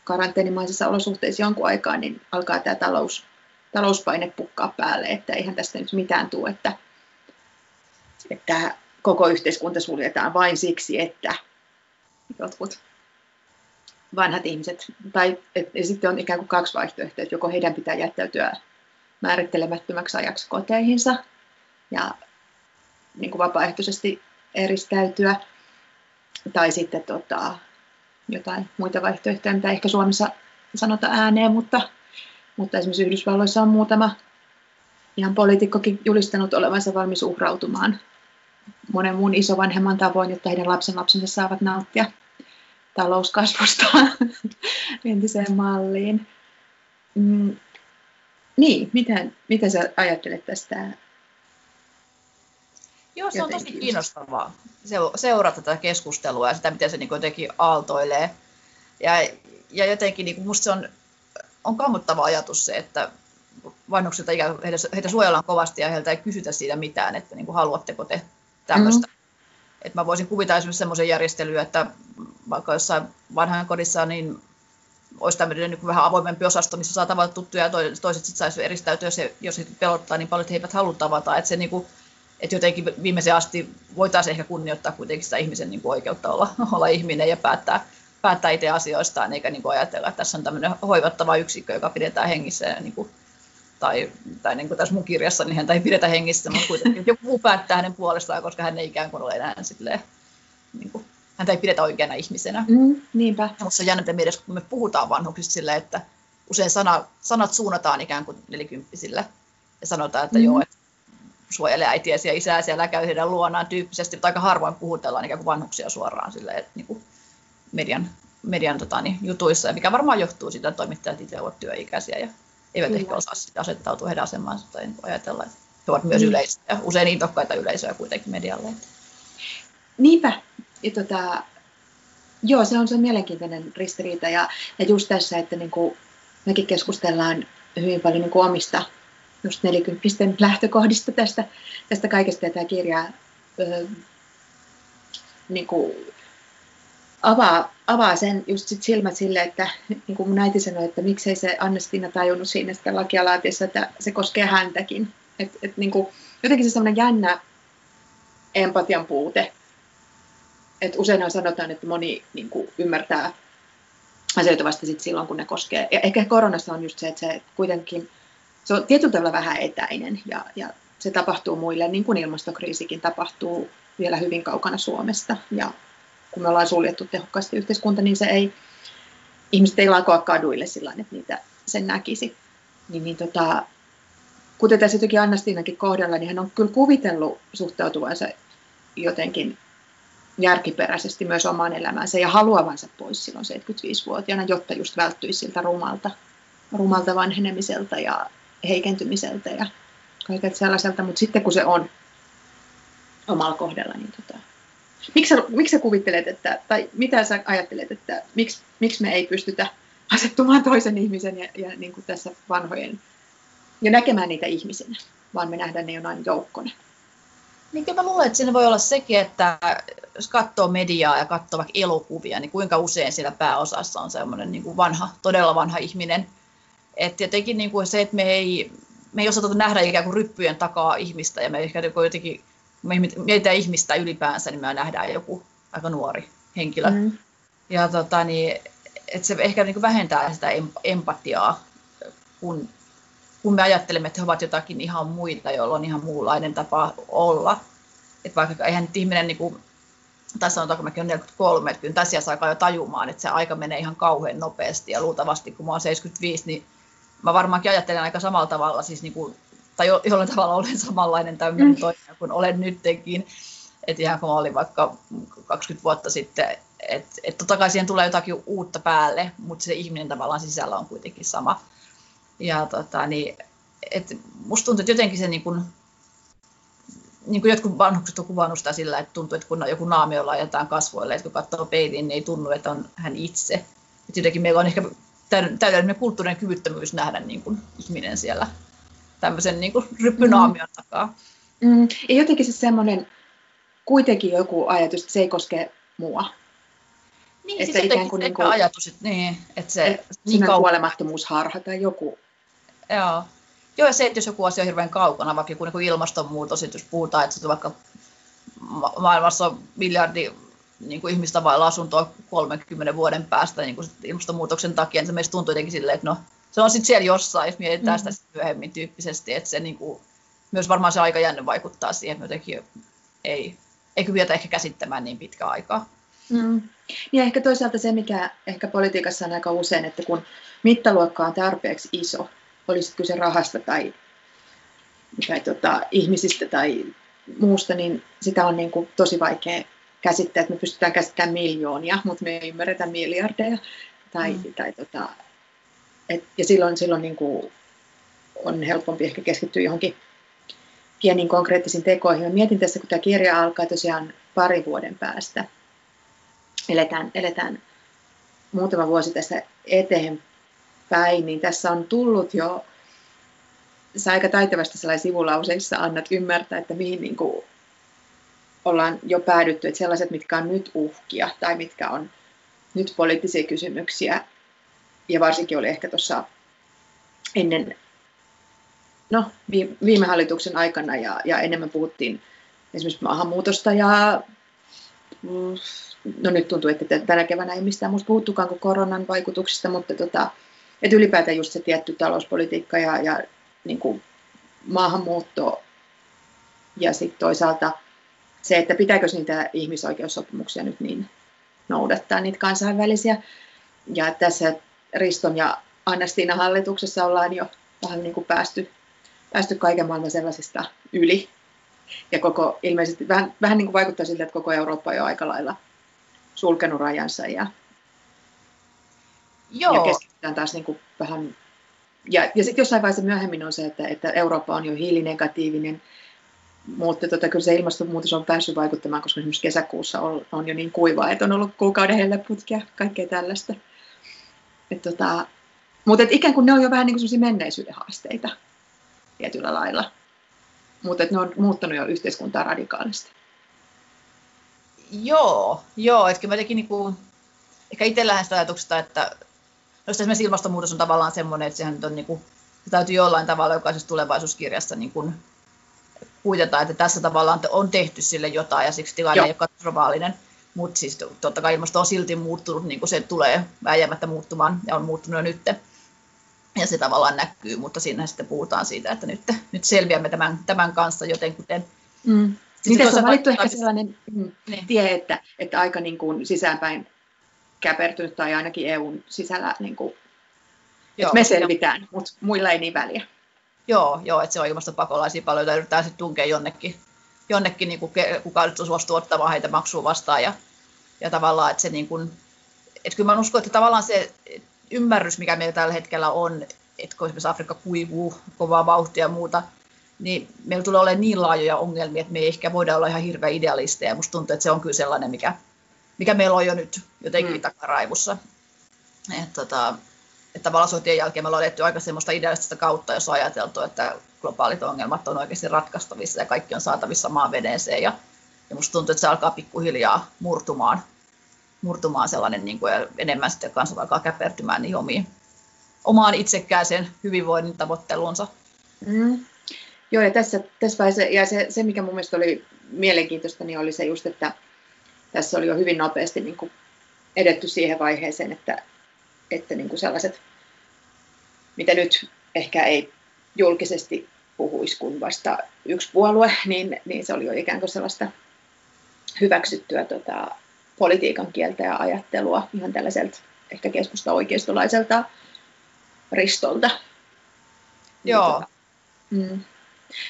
karanteenimaisissa olosuhteissa jonkun aikaa, niin alkaa tämä talous, talouspaine pukkaa päälle, että eihän tästä nyt mitään tule, että, että koko yhteiskunta suljetaan vain siksi, että jotkut vanhat ihmiset, tai et, ja sitten on ikään kuin kaksi vaihtoehtoa, että joko heidän pitää jättäytyä määrittelemättömäksi ajaksi koteihinsa ja niin kuin vapaaehtoisesti eristäytyä, tai sitten tota, jotain muita vaihtoehtoja, mitä ehkä Suomessa sanota ääneen, mutta, mutta esimerkiksi Yhdysvalloissa on muutama ihan poliitikkokin julistanut olevansa valmis uhrautumaan monen muun isovanhemman tavoin, jotta heidän lapsensa saavat nauttia talouskasvusta entiseen malliin. Mm, niin, miten, miten sä ajattelet tästä? Joo, se on tosi kiinnostavaa seurata tätä keskustelua ja sitä, miten se niin jotenkin aaltoilee. Ja, ja jotenkin niin minusta se on, on kammottava ajatus se, että vanhuksilta heitä, heitä suojellaan kovasti ja heiltä ei kysytä siitä mitään, että niin kuin, haluatteko te tämmöistä. Mm-hmm. Et mä voisin kuvitella esimerkiksi semmoisen järjestelyä, että vaikka jossain kodissa niin olisi tämmöinen niin vähän avoimempi osasto, missä saa tavata tuttuja ja toiset sitten saisi eristäytyä, jos, jos he pelottaa niin paljon, että he eivät halua tavata. Että, se, niin kuin, että jotenkin viimeisen asti voitaisiin ehkä kunnioittaa kuitenkin sitä ihmisen niin kuin oikeutta olla, olla ihminen ja päättää, päättää itse asioistaan, eikä niin kuin ajatella, että tässä on tämmöinen hoivattava yksikkö, joka pidetään hengissä ja niin kuin tai, tai niin kuin tässä mun kirjassa, niin häntä ei pidetä hengissä, mutta kuitenkin joku muu päättää hänen puolestaan, koska hän ei ikään kuin ole enää silleen, niin kuin, häntä ei pidetä oikeana ihmisenä. Mm, niinpä. Mutta se on jännä mielessä, kun me puhutaan vanhuksista silleen, että usein sana, sanat suunnataan ikään kuin nelikymppisille ja sanotaan, että mm. joo, että suojele äitiäsi ja isääsi ja käy heidän luonaan tyyppisesti, mutta aika harvoin puhutellaan ikään kuin vanhuksia suoraan silleen, että niin kuin median median tota, niin, jutuissa, ja mikä varmaan johtuu siitä, että toimittajat itse ovat työikäisiä ja eivät Kyllä. ehkä osaa sitä asettautua heidän asemaansa tai ajatella, että he ovat myös mm. yleisöjä, usein intokkaita yleisöjä kuitenkin medialle. Niinpä. Ja tota, joo, se on se mielenkiintoinen ristiriita. Ja, ja just tässä, että niin kuin mekin keskustellaan hyvin paljon niin kuin omista just nelikymppisten lähtökohdista tästä, tästä kaikesta. Ja tämä kirja ö, niin kuin avaa, avaa sen just sit silmät sille, että niin kuin mun äiti sanoi, että miksei se Annestina tajunnut siinä sitä lakia laatiessa, että se koskee häntäkin. Et, et niin kuin, jotenkin se semmoinen jännä empatian puute. Et useinhan sanotaan, että moni niin kuin, ymmärtää asioita vasta sit silloin, kun ne koskee. Ja ehkä koronassa on just se, että se kuitenkin se on tietyllä tavalla vähän etäinen ja, ja se tapahtuu muille, niin kuin ilmastokriisikin tapahtuu vielä hyvin kaukana Suomesta. Ja kun me ollaan suljettu tehokkaasti yhteiskunta, niin se ei, ihmiset ei lakoa kaduille sillä että niitä sen näkisi. Niin, niin tota, kuten tässä jotenkin Anna-Stiinakin kohdalla, niin hän on kyllä kuvitellut suhtautuvansa jotenkin järkiperäisesti myös omaan elämäänsä ja haluavansa pois silloin 75-vuotiaana, jotta just välttyisi siltä rumalta, rumalta vanhenemiselta ja heikentymiseltä ja kaikilta sellaiselta, mutta sitten kun se on omalla kohdalla, niin tota, miksi, sä, miksi sä kuvittelet, että, tai mitä sä ajattelet, että miksi, miksi me ei pystytä asettumaan toisen ihmisen ja, ja niin kuin tässä vanhojen, ja näkemään niitä ihmisinä, vaan me nähdään ne jonain joukkona. Niin kyllä mä luulen, että siinä voi olla sekin, että jos katsoo mediaa ja katsoo vaikka elokuvia, niin kuinka usein siellä pääosassa on semmoinen niin kuin vanha, todella vanha ihminen. Että jotenkin niin kuin se, että me ei, me ei osata nähdä ikään kuin ryppyjen takaa ihmistä ja me ehkä jotenkin me mietitään ihmistä ylipäänsä, niin me nähdään joku aika nuori henkilö. Mm. Ja tota, niin, että se ehkä niin vähentää sitä empatiaa, kun, kun me ajattelemme, että he ovat jotakin ihan muita, joilla on ihan muunlainen tapa olla. Että vaikka eihän nyt ihminen, niin kuin, tässä sanotaanko mäkin on 43, että kyllä tässä aikaa jo tajumaan, että se aika menee ihan kauhean nopeasti. Ja luultavasti, kun mä oon 75, niin mä varmaankin ajattelen aika samalla tavalla, siis niin kuin tai jo, jollain tavalla olen samanlainen tämmöinen mm. toimija kuin olen nytkin. Että ihan kun mä olin vaikka 20 vuotta sitten, että et totta kai siihen tulee jotakin uutta päälle, mutta se ihminen tavallaan sisällä on kuitenkin sama. Ja tota, niin, et musta tuntuu, että jotenkin se niin kun, niin kuin jotkut vanhukset on kuvannut sitä sillä, että tuntuu, että kun joku naamio laitetaan kasvoille, että kun katsoo peiliin, niin ei tunnu, että on hän itse. Että jotenkin meillä on ehkä täydellinen kulttuurinen kyvyttömyys nähdä niin kuin ihminen siellä tämmöisen niin kuin ryppynaamion mm. takaa. Mm. Ja jotenkin se semmoinen kuitenkin joku ajatus, että se ei koske mua. Niin, että siis ikään kuin, niin kuin ajatus, että, niin, että se et niin kauan... kuolemattomuusharha tai joku. Joo. Joo, ja se, että jos joku asia on hirveän kaukana, vaikka joku niin ilmastonmuutos, jos puhutaan, että vaikka maailmassa on miljardi niin kuin ihmistä vailla asuntoa 30 vuoden päästä niin kuin ilmastonmuutoksen takia, niin se meistä tuntuu jotenkin silleen, että no, se on sitten siellä jossain, jos mietitään mm-hmm. sitä myöhemmin tyyppisesti, että se niinku, myös varmaan se aikajänne vaikuttaa siihen, että jotenkin ei, ei kyetä ehkä käsittämään niin pitkä aikaa. Mm. Ja ehkä toisaalta se, mikä ehkä politiikassa on aika usein, että kun mittaluokka on tarpeeksi iso, olisi kyse rahasta tai, tai tota, ihmisistä tai muusta, niin sitä on niin kuin tosi vaikea käsittää, että me pystytään käsittämään miljoonia, mutta me ei ymmärretä miljardeja tai, mm. tai tota, et, ja silloin, silloin niin kuin on helpompi ehkä keskittyä johonkin pieniin konkreettisiin tekoihin. Mä mietin tässä, kun tämä kirja alkaa tosiaan parin vuoden päästä. Eletään, eletään muutama vuosi tästä eteenpäin, niin tässä on tullut jo, sä aika taitavasti sellaisissa sivulauseissa annat ymmärtää, että mihin niin kuin ollaan jo päädytty, että sellaiset, mitkä on nyt uhkia tai mitkä on nyt poliittisia kysymyksiä, ja varsinkin oli ehkä tuossa ennen, no viime hallituksen aikana ja, ja enemmän puhuttiin esimerkiksi maahanmuutosta ja mm, no nyt tuntuu, että tänä keväänä ei mistään muusta puhuttukaan kuin koronan vaikutuksista, mutta tota, että ylipäätään just se tietty talouspolitiikka ja, ja niin kuin maahanmuutto ja sitten toisaalta se, että pitääkö niitä ihmisoikeussopimuksia nyt niin noudattaa, niitä kansainvälisiä. Ja tässä Riston ja Annastiina hallituksessa ollaan jo vähän niin kuin päästy, päästy kaiken maailman sellaisista yli. Ja koko, ilmeisesti vähän, vähän niin kuin vaikuttaa siltä, että koko Eurooppa on jo aika lailla sulkenut rajansa ja, Joo. Ja keskitytään taas niin kuin vähän... Ja, ja sitten jossain vaiheessa myöhemmin on se, että, että Eurooppa on jo hiilinegatiivinen, mutta tota, kyllä se ilmastonmuutos on päässyt vaikuttamaan, koska esimerkiksi kesäkuussa on, on jo niin kuivaa, että on ollut kuukauden helleputkia, kaikkea tällaista. Et tota, mutta et ikään kuin ne on jo vähän niin kuin menneisyyden haasteita tietyllä lailla. Mutta ne on muuttanut jo yhteiskuntaa radikaalisti. Joo, joo. Että kyllä mä niinku, ehkä itse lähden sitä ajatuksesta, että jos esimerkiksi ilmastonmuutos on tavallaan semmoinen, että sehän on niinku, se täytyy jollain tavalla jokaisessa tulevaisuuskirjassa niin kuin kuitata, että tässä tavallaan on tehty sille jotain ja siksi tilanne ei ole katastrofaalinen. Mutta siis totta kai ilmasto on silti muuttunut, niin kuin se tulee vääjäämättä muuttumaan ja on muuttunut jo nyt. Ja se tavallaan näkyy, mutta siinä sitten puhutaan siitä, että nyt, nyt selviämme tämän, tämän kanssa jotenkin. Mm. Niin tässä on valittu ehkä sellainen niin. tie, että, että aika niin kuin sisäänpäin käpertynyt tai ainakin EUn sisällä, niin kuin, Joo, me selvitään, jo. mutta muilla ei niin väliä. Joo, joo että se on ilmastopakolaisia paljon, joita yritetään sitten tunkea jonnekin, jonnekin niin kuin, kuka nyt suostuu ottamaan heitä maksua vastaan. Ja, ja tavallaan, että se niin kuin, että kyllä mä uskon, että tavallaan se ymmärrys, mikä meillä tällä hetkellä on, että kun esimerkiksi Afrikka kuivuu kovaa vauhtia ja muuta, niin meillä tulee olemaan niin laajoja ongelmia, että me ei ehkä voida olla ihan hirveän idealisteja. Musta tuntuu, että se on kyllä sellainen, mikä, mikä meillä on jo nyt jotenkin mm. takaraivussa. Että, tota, että tavallaan sotien jälkeen me ollaan edetty aika semmoista idealistista kautta, jos on ajateltu, että globaalit ongelmat on oikeasti ratkaistavissa ja kaikki on saatavissa maanveneeseen. Ja, ja musta tuntuu, että se alkaa pikkuhiljaa murtumaan, murtumaan sellainen, niin kuin, ja enemmän sitten kanssa alkaa käpertymään niin omiin, omaan itsekkääseen hyvinvoinnin tavoitteluunsa. Mm. Joo, ja tässä, tässä vaiheessa, ja se, se, mikä mun mielestä oli mielenkiintoista, niin oli se just, että tässä oli jo hyvin nopeasti niin kuin edetty siihen vaiheeseen, että, että niin kuin sellaiset, mitä nyt ehkä ei julkisesti puhuisi kuin vasta yksi puolue, niin, niin se oli jo ikään kuin sellaista hyväksyttyä tota, politiikan kieltä ja ajattelua ihan tällaiselta ehkä keskusta oikeistolaiselta ristolta. Joo. Niin, tota, mm.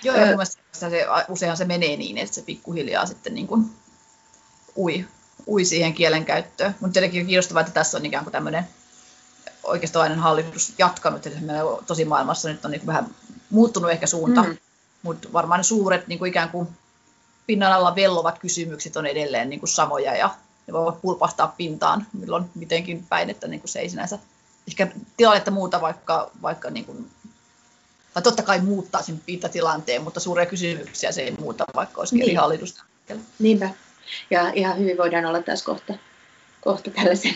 Joo, ja se, useinhan se menee niin, että se pikkuhiljaa sitten niin kuin ui, ui siihen kielen käyttöön. Mutta tietenkin on kiinnostavaa, että tässä on ikään kuin tämmöinen oikeistolainen hallitus jatkanut, että meillä tosi maailmassa nyt on niin vähän muuttunut ehkä suunta, mm. mutta varmaan ne suuret niin kuin ikään kuin pinnan alla vellovat kysymykset on edelleen niin kuin samoja ja ne voivat pulpahtaa pintaan milloin mitenkin päin, että niin kuin se ei sinänsä ehkä tilannetta muuta, vaikka, vaikka niin kuin tai totta kai muuttaa sen pintatilanteen, mutta suuria kysymyksiä se ei muuta, vaikka olisi niin. eri hallitusta. Niinpä. Ja ihan hyvin voidaan olla taas kohta, kohta tällaisen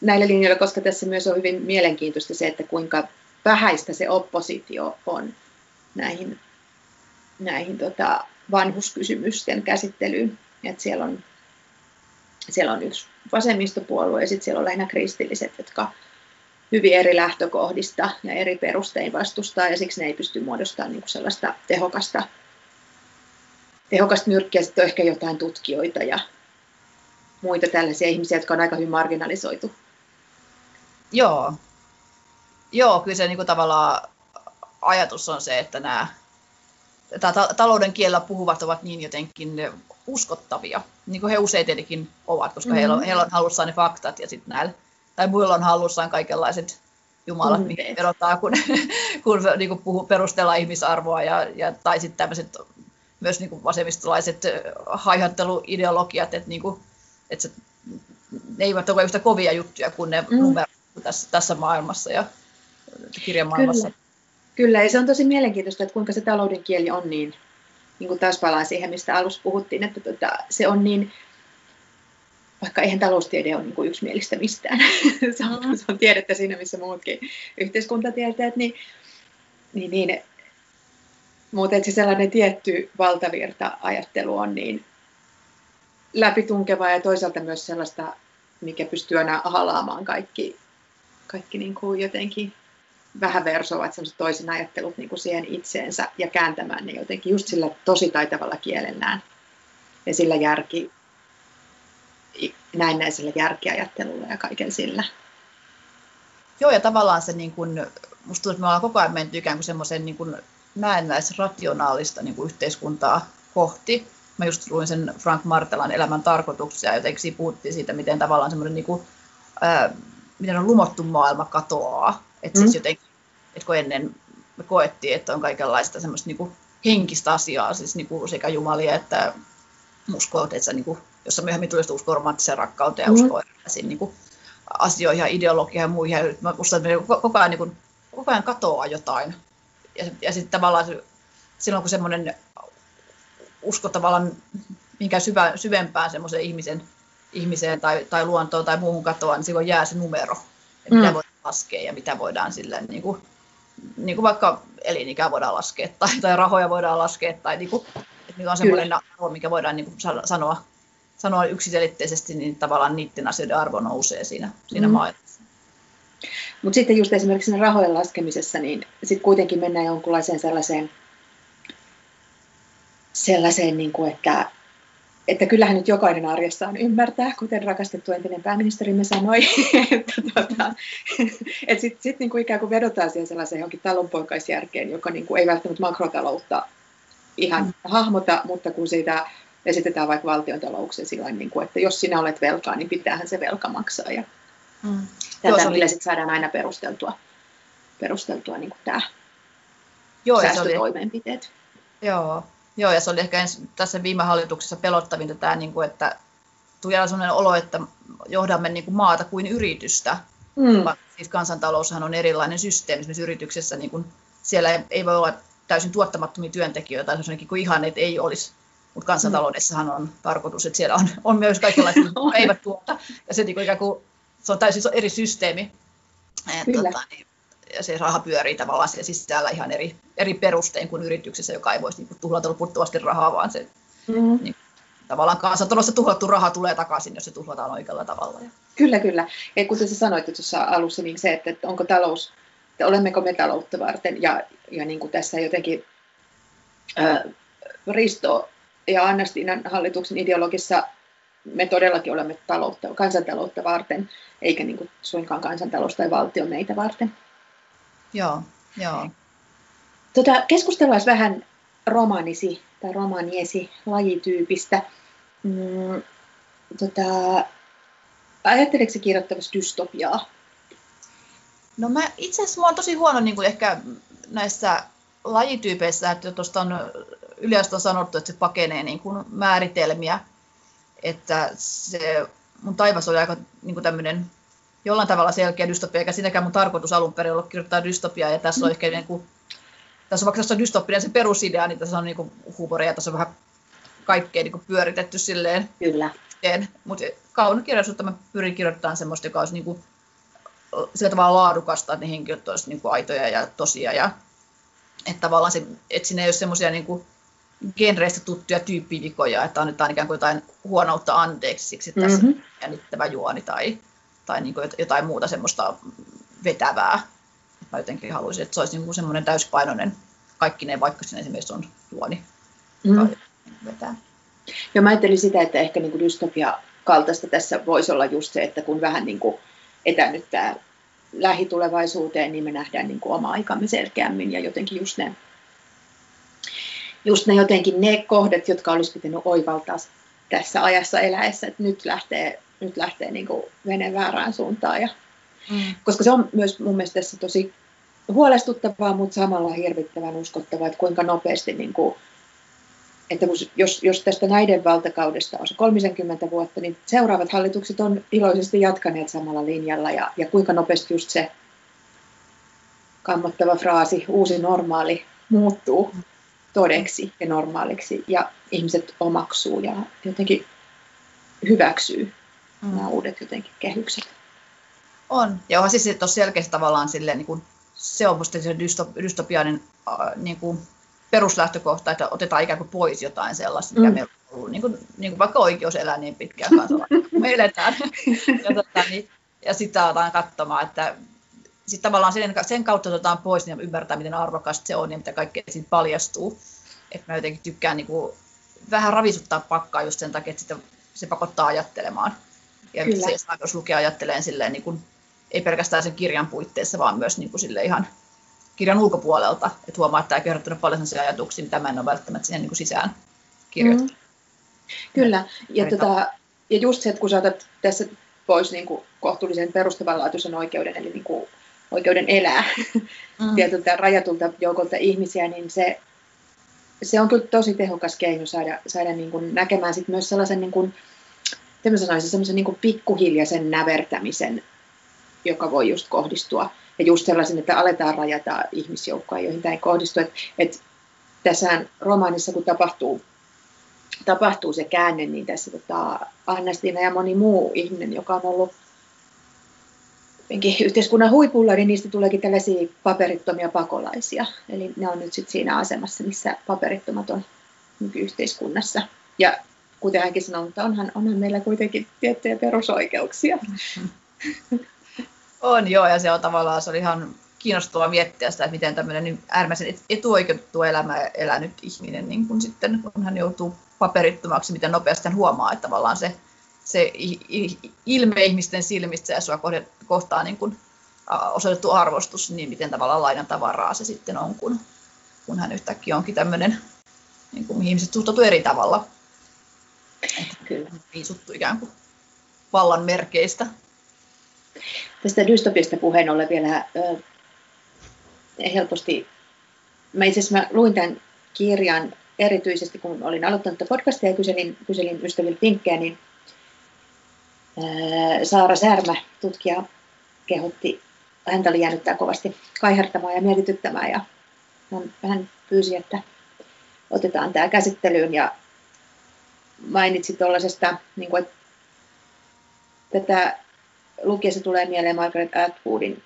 näillä linjoilla, koska tässä myös on hyvin mielenkiintoista se, että kuinka vähäistä se oppositio on näihin, näihin tota vanhuskysymysten käsittelyyn. Et siellä, on, siellä on yksi vasemmistopuolue ja sitten siellä on lähinnä kristilliset, jotka hyvin eri lähtökohdista ja eri perustein vastustaa, ja siksi ne ei pysty muodostamaan niin sellaista tehokasta, tehokasta nyrkkiä. Sitten on ehkä jotain tutkijoita ja muita tällaisia ihmisiä, jotka on aika hyvin marginalisoitu. Joo. Joo, kyllä se niin kuin tavallaan ajatus on se, että nämä ta- talouden kielellä puhuvat ovat niin jotenkin uskottavia, niin kuin he usein tietenkin ovat, koska mm-hmm. heillä, on, heillä on halussaan ne faktat ja sitten näillä tai muilla on hallussaan kaikenlaiset jumalat, mihin verotaan, kun, kun niin kuin puhu, perustellaan ihmisarvoa, ja, ja, tai sitten tämmöiset myös niin kuin vasemmistolaiset haihatteluideologiat, että, niin kuin, että se, ne eivät ole yhtä kovia juttuja kuin ne mm. numerot tässä, tässä maailmassa ja kirjamaailmassa. Kyllä. Kyllä, ja se on tosi mielenkiintoista, että kuinka se talouden kieli on niin, niin kuin taas palaan siihen, mistä alussa puhuttiin, että tota, se on niin vaikka eihän taloustiede ole niin kuin yksimielistä mistään. se, on, mm. se on tiedettä siinä, missä muutkin yhteiskuntatieteet, niin, niin, niin mutta se sellainen tietty valtavirta-ajattelu on niin läpitunkeva ja toisaalta myös sellaista, mikä pystyy aina halaamaan kaikki, kaikki niin kuin jotenkin vähän versovat sellaiset toisen ajattelut niin kuin siihen itseensä ja kääntämään ne jotenkin just sillä tosi taitavalla kielellään ja sillä järki, näennäisellä järkiajattelulla ja kaiken sillä. Joo, ja tavallaan se, niin kun, musta tuntuu, että me ollaan koko ajan menty ikään kuin semmoisen niin kuin näennäisrationaalista niin kuin yhteiskuntaa kohti. Mä just luin sen Frank Martelan elämän tarkoituksia, jotenkin puhuttiin siitä, miten tavallaan semmoinen niin kuin, ää, miten on lumottu maailma katoaa. Että Mm. siis jotenkin, että kun ennen me koettiin, että on kaikenlaista semmoista niin kuin henkistä asiaa, siis niin kuin sekä jumalia että uskoa, että niin kuin, jossa myöhemmin tulee uskoa romanttiseen rakkauteen ja Mm. uskoa erilaisiin niin kuin, asioihin ja ideologiaan ja muihin. Ja nyt mä uskon, että meillä koko ajan, niin kuin, koko ajan katoaa jotain. Ja, ja sitten tavallaan se, silloin, kun semmoinen usko tavallaan minkään syvä, syvempään semmoiseen ihmisen, ihmiseen tai, tai luontoon tai muuhun katoaa, niin silloin jää se numero, että mitä Mm. voidaan laskea ja mitä voidaan sillä niin kuin, niin kuin vaikka elinikää voidaan laskea tai, tai rahoja voidaan laskea tai niin kuin, että mikä on semmoinen arvo, mikä voidaan niin kuin sa- sanoa, sanoa yksiselitteisesti, niin tavallaan niiden asioiden arvo nousee siinä, siinä Mm. maailmassa. Mutta sitten just esimerkiksi rahojen laskemisessa, niin sitten kuitenkin mennään jonkunlaiseen sellaiseen, sellaiseen niin kuin, että, että kyllähän nyt jokainen arjessaan ymmärtää, kuten rakastettu entinen pääministerimme sanoi, että tota, et sitten sit niin kuin ikään kuin vedotaan siihen sellaiseen johonkin talonpoikaisjärkeen, joka niin kuin ei välttämättä makrotaloutta ihan Mm. hahmota, mutta kun siitä esitetään vaikka valtiontalouksia sillä niin kuin, että jos sinä olet velkaa, niin pitäähän se velka maksaa. Ja Mm. Tätä oli- millä sit saadaan aina perusteltua, perusteltua niin kuin tämä Joo, se oli, säästötoimenpiteet. Joo, joo, ja se oli ehkä ens, tässä viime hallituksessa pelottavinta tämä, niin kuin, että tuli aina sellainen olo, että johdamme niin kuin maata kuin yritystä, Mm. vaikka siis kansantaloushan on erilainen systeemi. Esimerkiksi yrityksessä, niin kuin siellä ei, voi olla täysin tuottamattomia työntekijöitä, tai kuin ihan, että ei olisi, mutta kansantaloudessahan on tarkoitus, että siellä on, on myös kaikenlaisia, jotka eivät tuota, ja se, niin kuin ikään kuin, se on täysin eri systeemi, Et, tota, niin, se raha pyörii tavallaan siellä sisällä ihan eri, eri perustein kuin yrityksessä, joka ei voisi niin tuhlata loputtomasti rahaa, vaan se Mm. tavallaan kansantaloudessa tuhlattu raha tulee takaisin, jos se tuhlataan oikealla tavalla. Ja, Kyllä, kyllä. Ja kuten sä sanoit tuossa alussa, niin se, että, että onko talous, että olemmeko me taloutta varten, ja, ja niin kuin tässä jotenkin ää, Risto ja Annastiinan hallituksen ideologissa me todellakin olemme taloutta, kansantaloutta varten, eikä niin kuin suinkaan kansantalous tai valtio meitä varten. Joo, joo. Tota, keskustellaan vähän romaanisi tai romaaniesi lajityypistä. Mm, tota, ajatteletko sä kirjoittavasi dystopiaa? No mä itse asiassa mä oon tosi huono niin kuin ehkä näissä lajityypeissä, että tuosta on yleensä on sanottu, että se pakenee niin kuin määritelmiä, että se mun taivas oli aika niin kuin tämmöinen jollain tavalla selkeä dystopia, eikä siinäkään mun tarkoitus alun perin ollut kirjoittaa dystopiaa, ja tässä on ehkä niin kuin, tässä on vaikka tässä on dystopinen se perusidea, niin tässä on niin kuin huumoria, tässä on vähän kaikkea niin kuin pyöritetty silleen Kyllä. Mutta kaunokirjallisuutta mä pyrin kirjoittamaan semmoista, joka olisi niinku, sillä tavalla laadukasta, että ne henkilöt olisivat niinku aitoja ja tosia. Ja, että tavallaan se, että siinä ei ole semmoisia niinku genreistä tuttuja tyyppivikoja, että annetaan ikään kuin jotain huonoutta anteeksi siksi, että tässä Mhm. on jännittävä juoni tai, tai niinku jot- jotain muuta semmoista vetävää. Mä jotenkin haluaisin, että se olisi niinku semmoinen täyspainoinen kaikkineen, vaikka siinä esimerkiksi on juoni Mm. vetää. Ja mä ajattelin sitä, että ehkä niin kuin dystopia kaltaista tässä voisi olla just se, että kun vähän niin kuin etänyttää lähitulevaisuuteen, niin me nähdään niin kuin oma aikamme selkeämmin ja jotenkin just ne, just ne jotenkin ne kohdat, jotka olisi pitänyt oivaltaa tässä ajassa eläessä, että nyt lähtee, nyt lähtee niin kuin vene väärään suuntaan. Ja, Mm. koska se on myös mun mielestä tässä tosi huolestuttavaa, mutta samalla hirvittävän uskottavaa, että kuinka nopeasti, niin kuin, että jos, jos tästä näiden valtakaudesta on se 30 vuotta, niin seuraavat hallitukset on iloisesti jatkaneet samalla linjalla ja, ja kuinka nopeasti just se kammottava fraasi uusi normaali muuttuu todeksi ja normaaliksi ja ihmiset omaksuu ja jotenkin hyväksyy Mm. nämä uudet jotenkin kehykset. On. Ja onhan siis tuossa selkeästi tavallaan silleen, niin kuin, se on musta se dystop, dystopiainen äh, niin kuin peruslähtökohta, että otetaan ikään kuin pois jotain sellaista, mikä Mm. meillä on ollut, niin kuin, niin kuin vaikka oikeus elää niin pitkään kansalainen, kun me eletään. ja tota, niin, ja sitten aletaan katsomaan, että sit tavallaan sen, sen kautta otetaan pois niin ymmärtää, miten arvokasta se on ja mitä kaikkea siinä paljastuu. Että mä jotenkin tykkään niin kuin, vähän ravisuttaa pakkaa just sen takia, että sitä, se pakottaa ajattelemaan. Ja Kyllä. se saa myös lukea ajatteleen silleen, niin kuin, ei pelkästään sen kirjan puitteissa, vaan myös niin kuin, sille ihan kirjan ulkopuolelta. Että huomaa, että tämä on kerrottanut paljon sellaisia ajatuksia, mitä mä en ole välttämättä sinne niin kuin sisään kirjoittanut. Mm. Kyllä, ja, Eri tota, ja just se, että kun sä otat tässä pois niin kuin kohtuullisen perustavanlaatuisen oikeuden, eli niin kuin oikeuden elää mm. tietyltä rajatulta joukolta ihmisiä, niin se, se on kyllä tosi tehokas keino saada, saada niin kuin näkemään sit myös sellaisen, niin kuin, sanoisin, sellaisen niin pikkuhiljaisen nävertämisen, joka voi just kohdistua. Ja just sellaisen, että aletaan rajata ihmisjoukkoja, joihin tämä ei kohdistu. Et, et tässä romaanissa, kun tapahtuu, tapahtuu se käänne, niin tässä tota, Anna-Stina ja moni muu ihminen, joka on ollut yhteiskunnan huipulla, niin niistä tuleekin tällaisia paperittomia pakolaisia. Eli ne on nyt sit siinä asemassa, missä paperittomat on yhteiskunnassa. Ja kuten hänkin sanoi, mutta onhan, onhan meillä kuitenkin tiettyjä perusoikeuksia. On joo, ja se on tavallaan, se oli ihan kiinnostavaa miettiä sitä, että miten tämmöinen niin äärimmäisen etuoikeutettu elämä elänyt ihminen, niin kun sitten kun hän joutuu paperittomaksi, miten nopeasti hän huomaa, että tavallaan se se ilme ihmisten silmistä ja sua kohtaa niin kuin osoitettu arvostus, niin miten tavallaan lainan tavaraa se sitten on, kun, kun hän yhtäkkiä onkin tämmöinen, niin mihin ihmiset suhtautuu eri tavalla. Kyllä. Viisuttu ikään kuin vallan merkeistä. Tästä dystopiasta puheen ollen vielä ö, helposti, mä itse asiassa mä luin tämän kirjan erityisesti, kun olin aloittanut podcastia ja kyselin, kyselin ystäviltä vinkkejä, niin Saara Särmä, tutkija, kehotti, häntä oli jäänyt kovasti kaihertamaan ja mietityttämään ja hän, hän pyysi, että otetaan tämä käsittelyyn ja mainitsi tuollaisesta, niin kuin, että tätä lukiessa tulee mieleen Margaret Atwoodin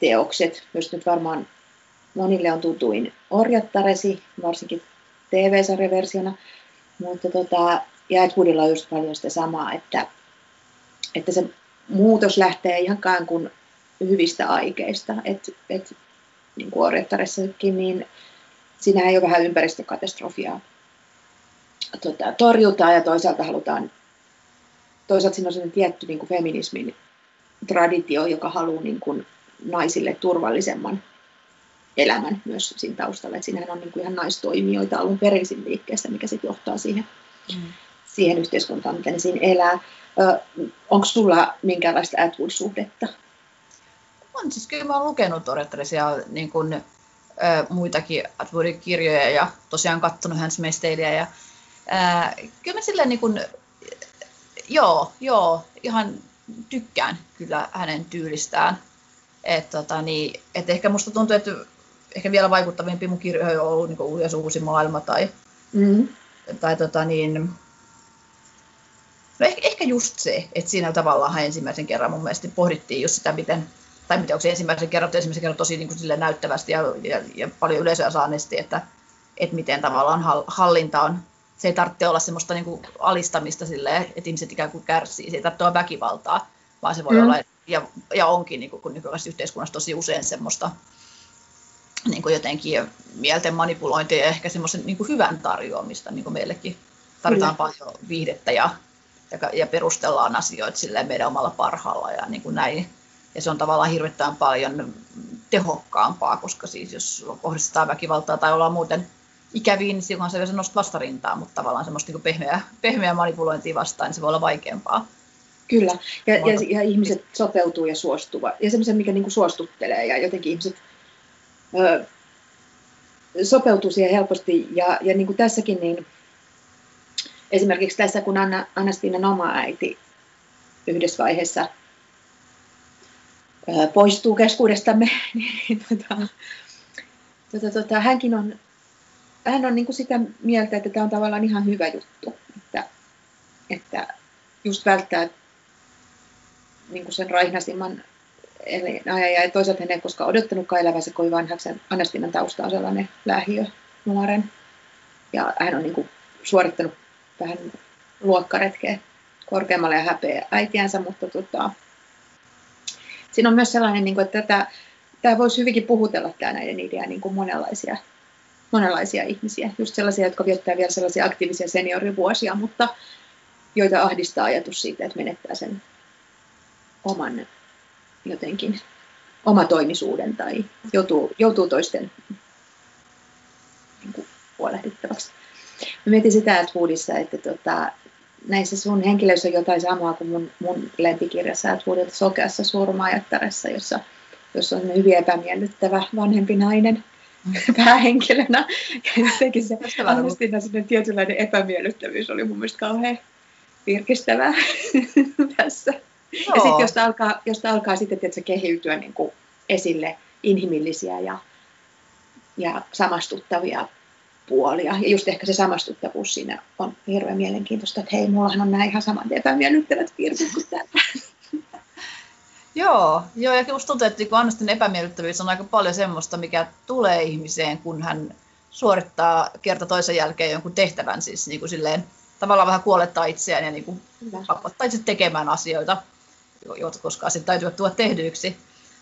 teokset, jos nyt varmaan monille on tutuin Orjattaresi, varsinkin TV-sarjaversiona, mutta tota, ja Atwoodilla on just paljon sitä samaa, että että se muutos lähtee ihan kuin hyvistä aikeista. Et, et, niin kuin Orjattaressakin, niin siinähän jo vähän ympäristökatastrofia tota, torjutaan ja toisaalta halutaan, toisaalta siinä on sellainen tietty niin kuin feminismin traditio, joka haluaa niin kuin naisille turvallisemman elämän myös siinä taustalla. Et siinähän on niin kuin ihan naistoimijoita alun perin liikkeessä, mikä sitten johtaa siihen, mm. siihen yhteiskuntaan, mitä ne siinä elää. Onko sulla minkäänlaista Atwood-suhdetta? On, siis kyllä mä oon lukenut Orettaresia niin kuin, ö, muitakin Atwoodin kirjoja ja tosiaan katsonut Hans Mesteilia. Ja, ää, kyllä mä silleen niin kuin, joo, joo, ihan tykkään kyllä hänen tyylistään. Et, tota, niin, et ehkä musta tuntuu, että ehkä vielä vaikuttavimpi mun kirjoja on ollut niin Uusi uusi maailma tai, mm-hmm. tai tota, niin, No ehkä, ehkä just se, että siinä tavallaan ensimmäisen kerran mun mielestä pohdittiin just sitä, miten, tai miten onko se ensimmäisen kerran, ensimmäisen kerran tosi niin kuin näyttävästi ja, ja, ja, paljon yleisöä saaneesti, että, että miten tavallaan hallinta on, se ei tarvitse olla semmoista niin kuin alistamista silleen, että ihmiset ikään kuin kärsii, se ei tarvitse olla väkivaltaa, vaan se voi mm. olla, ja, ja onkin niin kuin, kun nykyisessä yhteiskunnassa tosi usein semmoista niin kuin jotenkin mielten manipulointia ja ehkä semmoisen niin kuin hyvän tarjoamista, niin kuin meillekin tarvitaan Kyllä. paljon viihdettä ja ja, ja perustellaan asioita sille meidän omalla parhaalla ja niin kuin näin. Ja se on tavallaan hirvittävän paljon tehokkaampaa, koska siis jos kohdistetaan väkivaltaa tai ollaan muuten ikäviin, silloin se nostaa vastarintaa, mutta tavallaan semmoista niin pehmeä, pehmeä manipulointia vastaan, niin se voi olla vaikeampaa. Kyllä, ja, ja, ja ihmiset sopeutuu ja suostuvat. Ja semmoisen, mikä niin kuin suostuttelee, ja jotenkin ihmiset ö, sopeutuu siihen helposti. Ja, ja niin kuin tässäkin, niin esimerkiksi tässä, kun Anna, Annastiinan oma äiti yhdessä vaiheessa poistuu keskuudestamme, niin tota, tota, tota, hänkin on, hän on niin kuin sitä mieltä, että tämä on tavallaan ihan hyvä juttu, että, että just välttää niin kuin sen raihnasimman elinajan ja toisaalta hän ei koskaan odottanutkaan elävänsä kovin vanhaksi. Anastinan tausta on sellainen lähiö nuoren ja hän on niin kuin suorittanut vähän luokkaretkeä korkeammalle ja häpeä äitiänsä, mutta tota, siinä on myös sellainen, niin kuin, että tätä, tämä voisi hyvinkin puhutella tämä näiden idea niin kuin monenlaisia, monenlaisia ihmisiä, just sellaisia, jotka viettää vielä sellaisia aktiivisia seniorivuosia, mutta joita ahdistaa ajatus siitä, että menettää sen oman jotenkin omatoimisuuden tai joutuu, joutuu toisten niin kuin, huolehdittavaksi. Mä mietin sitä, että Foodissa, että tota, näissä sun henkilöissä on jotain samaa kuin mun, mun lempikirjassa, että vuodelta sokeassa surmaajattaressa, jossa, jossa on hyvin epämiellyttävä vanhempi nainen. päähenkilönä. Jotenkin se Anastina tietynlainen epämiellyttävyys oli mun mielestä kauhean virkistävää tässä. Joo. Ja sitten josta alkaa, josta alkaa sitten tietysti kehiytyä niin kuin esille inhimillisiä ja, ja samastuttavia puolia. Ja just ehkä se samastuttavuus siinä on hirveän mielenkiintoista, että hei, mullahan on nämä ihan samat epämiellyttävät piirteet kuin täällä. Joo, joo, ja musta tuntuu, että niin Annestin epämiellyttävyys on aika paljon semmoista, mikä tulee ihmiseen, kun hän suorittaa kerta toisen jälkeen jonkun tehtävän, siis niin kuin silleen, tavallaan vähän kuolettaa itseään ja niin kuin pakottaa itse tekemään asioita, joita koskaan sitten täytyy tuoda tehdyiksi.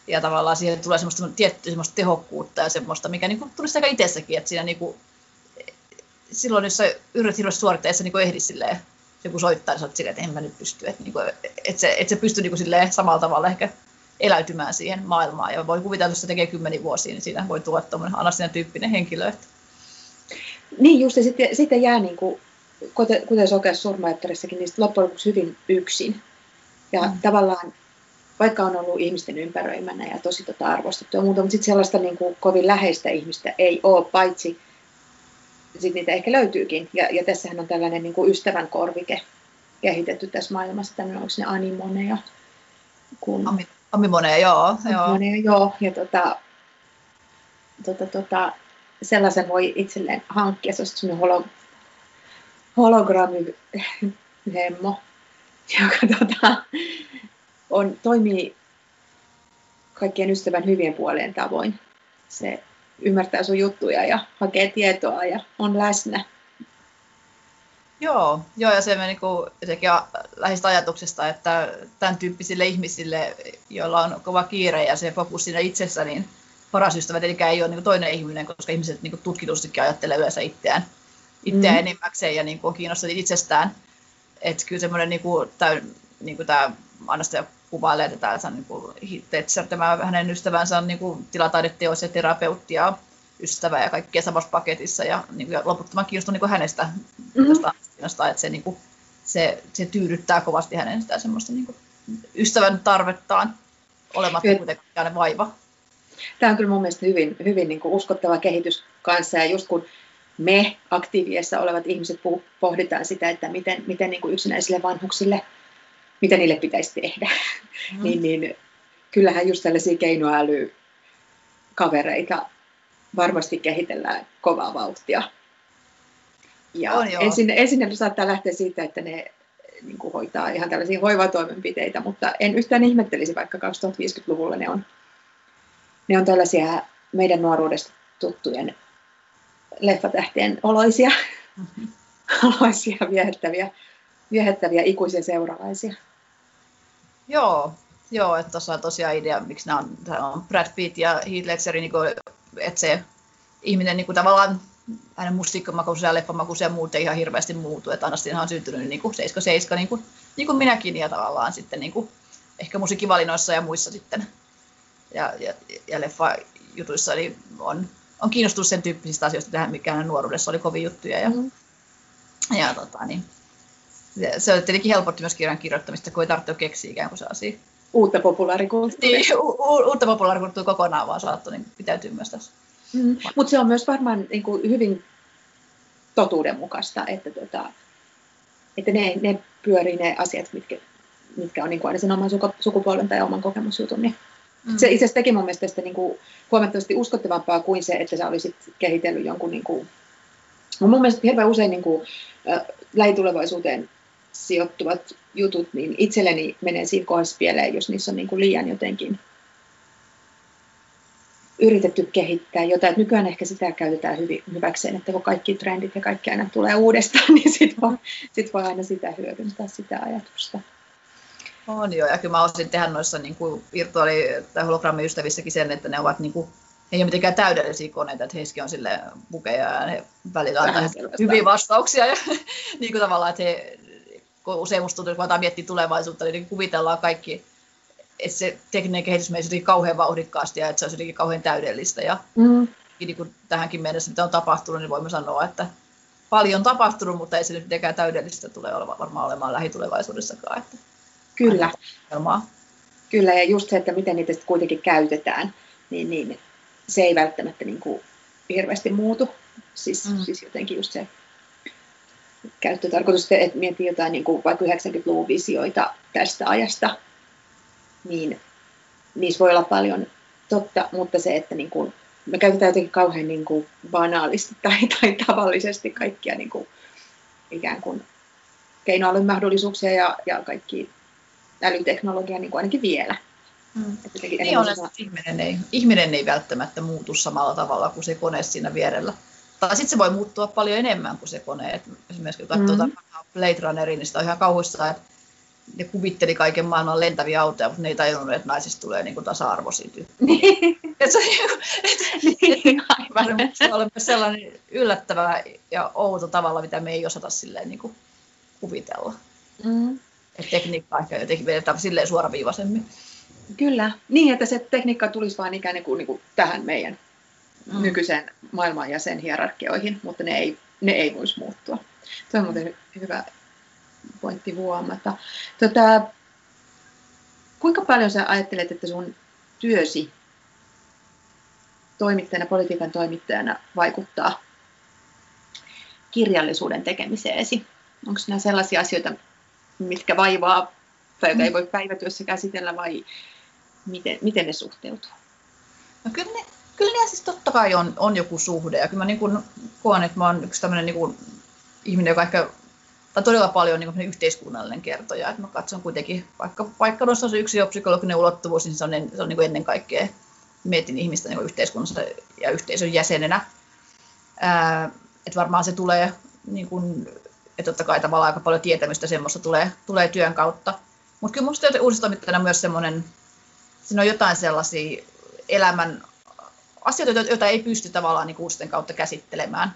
Ja tavallaan siihen tulee semmoista tiettyä semmoista tehokkuutta ja semmoista, mikä niin kuin tulisi aika itsessäkin, että siinä niin kuin silloin, jos sä yrität hirveästi suorittaa, et sä niin ehdi silleen, joku soittaa, niin oot silleen, että en mä nyt pysty. Että niin et se, et se pysty niin silleen samalla tavalla ehkä eläytymään siihen maailmaan. Ja voi kuvitella, että jos se tekee kymmeni vuosia, niin siinä voi tulla tuommoinen Anastinen tyyppinen henkilö. Että... Niin just, ja sitten, sitten jää niin kuin, kuten sokeassa surmaajatterissakin, niin loppujen lopuksi hyvin yksin. Ja mm. tavallaan, vaikka on ollut ihmisten ympäröimänä ja tosi tota arvostettua muuta, mutta sitten sellaista niin kuin, kovin läheistä ihmistä ei ole, paitsi sitten niitä ehkä löytyykin. Ja, ja tässähän on tällainen niin kuin ystävän korvike kehitetty tässä maailmassa, tämmöinen, onko ne animoneja? Kun... Ami, amimoneja, joo. Amimoneja, joo. joo. Ja tota, tota, tota, sellaisen voi itselleen hankkia, se on semmoinen holo, hemmo, joka tota, on, toimii kaikkien ystävän hyvien puolien tavoin. Se ymmärtää sun juttuja ja hakee tietoa ja on läsnä. Joo, joo ja se niin kuin, sekin lähistä ajatuksesta, että tämän tyyppisille ihmisille, joilla on kova kiire ja se fokus siinä itsessä, niin paras ystävä tietenkään ei ole niin kuin toinen ihminen, koska ihmiset niin tutkitustikin ajattelee yleensä itseään, itseään mm. enimmäkseen ja niin kuin on kiinnostunut itsestään. Että kyllä semmoinen, niin kuin, tämä, niin kuin tämä Anastasia kuvailee tätä, että niin kuin Tetzer, tämä hänen ystävänsä on niin kuin tilataideteos ja terapeutti ja ystävä ja kaikkea samassa paketissa ja niin kuin, loputtoman kiinnostunut niin kuin hänestä, mm-hmm. tästä että se, niin kuin, se, se tyydyttää kovasti hänen sitä semmoista niin kuin, ystävän tarvettaan olematta kuitenkaan vaiva. Tämä on kyllä mun mielestä hyvin, hyvin niin kuin uskottava kehitys kanssa ja just kun me aktiiviessa olevat ihmiset pohditaan sitä, että miten, miten niin kuin yksinäisille vanhuksille – mitä niille pitäisi tehdä. Mm. niin, niin kyllähän just tällaisia keinoälykavereita varmasti kehitellään kovaa vauhtia. Ja on, ensin, ensin ne saattaa lähteä siitä, että ne niin kuin hoitaa ihan tällaisia hoivatoimenpiteitä, mutta en yhtään ihmettelisi, vaikka 2050-luvulla ne on, ne on tällaisia meidän nuoruudesta tuttujen leffatähtien oloisia, mm-hmm. oloisia viehättäviä, viehättäviä ikuisia seuralaisia. Joo, joo että tuossa on tosiaan idea, miksi nämä on, on Brad Pitt ja Heath Ledger, niin kuin, että se ihminen niin kuin tavallaan hänen musiikkimakuusensa ja ja muut ei ihan hirveästi muutu. Että Anastina on syntynyt niin kuin 77, niin kuin, niin kuin minäkin, ja tavallaan sitten niin kuin, ehkä musiikkivalinnoissa ja muissa sitten. Ja, ja, ja leffa-jutuissa niin on, on kiinnostunut sen tyyppisistä asioista, tähän, mikä hänen nuoruudessa oli kovin juttuja. Ja, mm. ja tota, niin, se on tietenkin helpotti myös kirjan kirjoittamista, kun ei tarvitse keksiä ikään kuin sellaisia uutta populaarikulttuuria. Niin, u- u- uutta populaarikulttuuria kokonaan vaan saattu, niin pitäytyy myös tässä. Mm. Mutta se on myös varmaan niin kuin hyvin totuudenmukaista, että, tota, että ne, ne pyörii ne asiat, mitkä, mitkä on niin kuin aina sen oman sukupolven tai oman kokemusjutun. Niin mm. Se itse asiassa teki mun mielestä sitä niin kuin huomattavasti uskottavampaa kuin se, että sä olisit kehitellyt jonkun niin kuin, mun mielestä hirveän usein niin kuin, äh, lähitulevaisuuteen sijoittuvat jutut, niin itselleni menee siinä kohdassa pieleen, jos niissä on niin kuin liian jotenkin yritetty kehittää jotain. Et nykyään ehkä sitä käytetään hyvin, hyväkseen, että kun kaikki trendit ja kaikki aina tulee uudestaan, niin sitten voi, sit voi aina sitä hyödyntää, sitä ajatusta. On joo, ja kyllä mä osin tehdä noissa niin kuin virtuaali- tai hologrammiystävissäkin sen, että ne ovat niin kuin, ei ole mitenkään täydellisiä koneita, että heissäkin on sille pukeja ja ne välillä antaa hyviä vastauksia. Ja, niin kuin tavallaan, että he kun usein musta tuntuu, kun miettiä tulevaisuutta, niin kuvitellaan kaikki, että se tekninen kehitys menisi jotenkin kauhean vauhdikkaasti ja että se olisi jotenkin kauhean täydellistä. Ja mm. niin kuin tähänkin mennessä, mitä on tapahtunut, niin voimme sanoa, että paljon tapahtunut, mutta ei se nyt mitenkään täydellistä tule oleva, varmaan olemaan lähitulevaisuudessakaan. Että Kyllä. Kyllä, ja just se, että miten niitä sitten kuitenkin käytetään, niin, niin se ei välttämättä niin kuin hirveästi muutu. Siis, mm. siis jotenkin just se käyttötarkoitus, että miettii jotain niin kuin vaikka 90-luvun visioita tästä ajasta, niin niissä voi olla paljon totta, mutta se, että niin kuin, me käytetään jotenkin kauhean niin kuin banaalisti tai, tai tavallisesti kaikkia niin kuin, ikään kuin keinoälyn mahdollisuuksia ja, ja kaikki älyteknologia niin kuin ainakin vielä. Mm. niin on, että ihminen ei, ihminen ei välttämättä muutu samalla tavalla kuin se kone siinä vierellä. Tai sitten se voi muuttua paljon enemmän kuin se kone. Et esimerkiksi kun katsoo mm-hmm. Blade Runnerin, niin sitä on ihan kauhuissaan, että ne kuvitteli kaiken maailman lentäviä autoja, mutta ne ei tajunnut, että naisista tulee niin kuin tasa-arvoisia Niin. et se, et, niin, aivan. se on myös sellainen yllättävä ja outo tavalla, mitä me ei osata silleen niin kuin kuvitella. Mm. Et tekniikka ehkä jotenkin vedetään silleen suoraviivaisemmin. Kyllä, niin että se tekniikka tulisi vain ikään kuin, niin kuin tähän meidän mm. nykyiseen maailman ja sen hierarkioihin, mutta ne ei, ne ei voisi muuttua. Tuo on muuten hyvä pointti huomata. Tota, kuinka paljon sä ajattelet, että sun työsi toimittajana, politiikan toimittajana vaikuttaa kirjallisuuden tekemiseesi? Onko nämä sellaisia asioita, mitkä vaivaa tai joita ei voi päivätyössä käsitellä vai miten, miten ne suhteutuu? No kyllä ne, kyllä ne siis totta kai on, on joku suhde ja kyllä mä niin kuin koen, että mä oon yksi tämmöinen niin kuin ihminen, joka ehkä tai todella paljon niin kuin yhteiskunnallinen kertoja. Että mä katson kuitenkin, vaikka, vaikka on se yksi psykologinen ulottuvuus, niin se on, se on niin kuin ennen kaikkea mietin ihmistä niin yhteiskunnassa ja yhteisön jäsenenä. Ää, varmaan se tulee, niin kuin, että totta kai tavallaan aika paljon tietämystä semmoista tulee, tulee työn kautta. Mutta kyllä minusta uutistoimittajana myös semmoinen, siinä on jotain sellaisia elämän asioita, joita ei pysty tavallaan niin uusien kautta käsittelemään.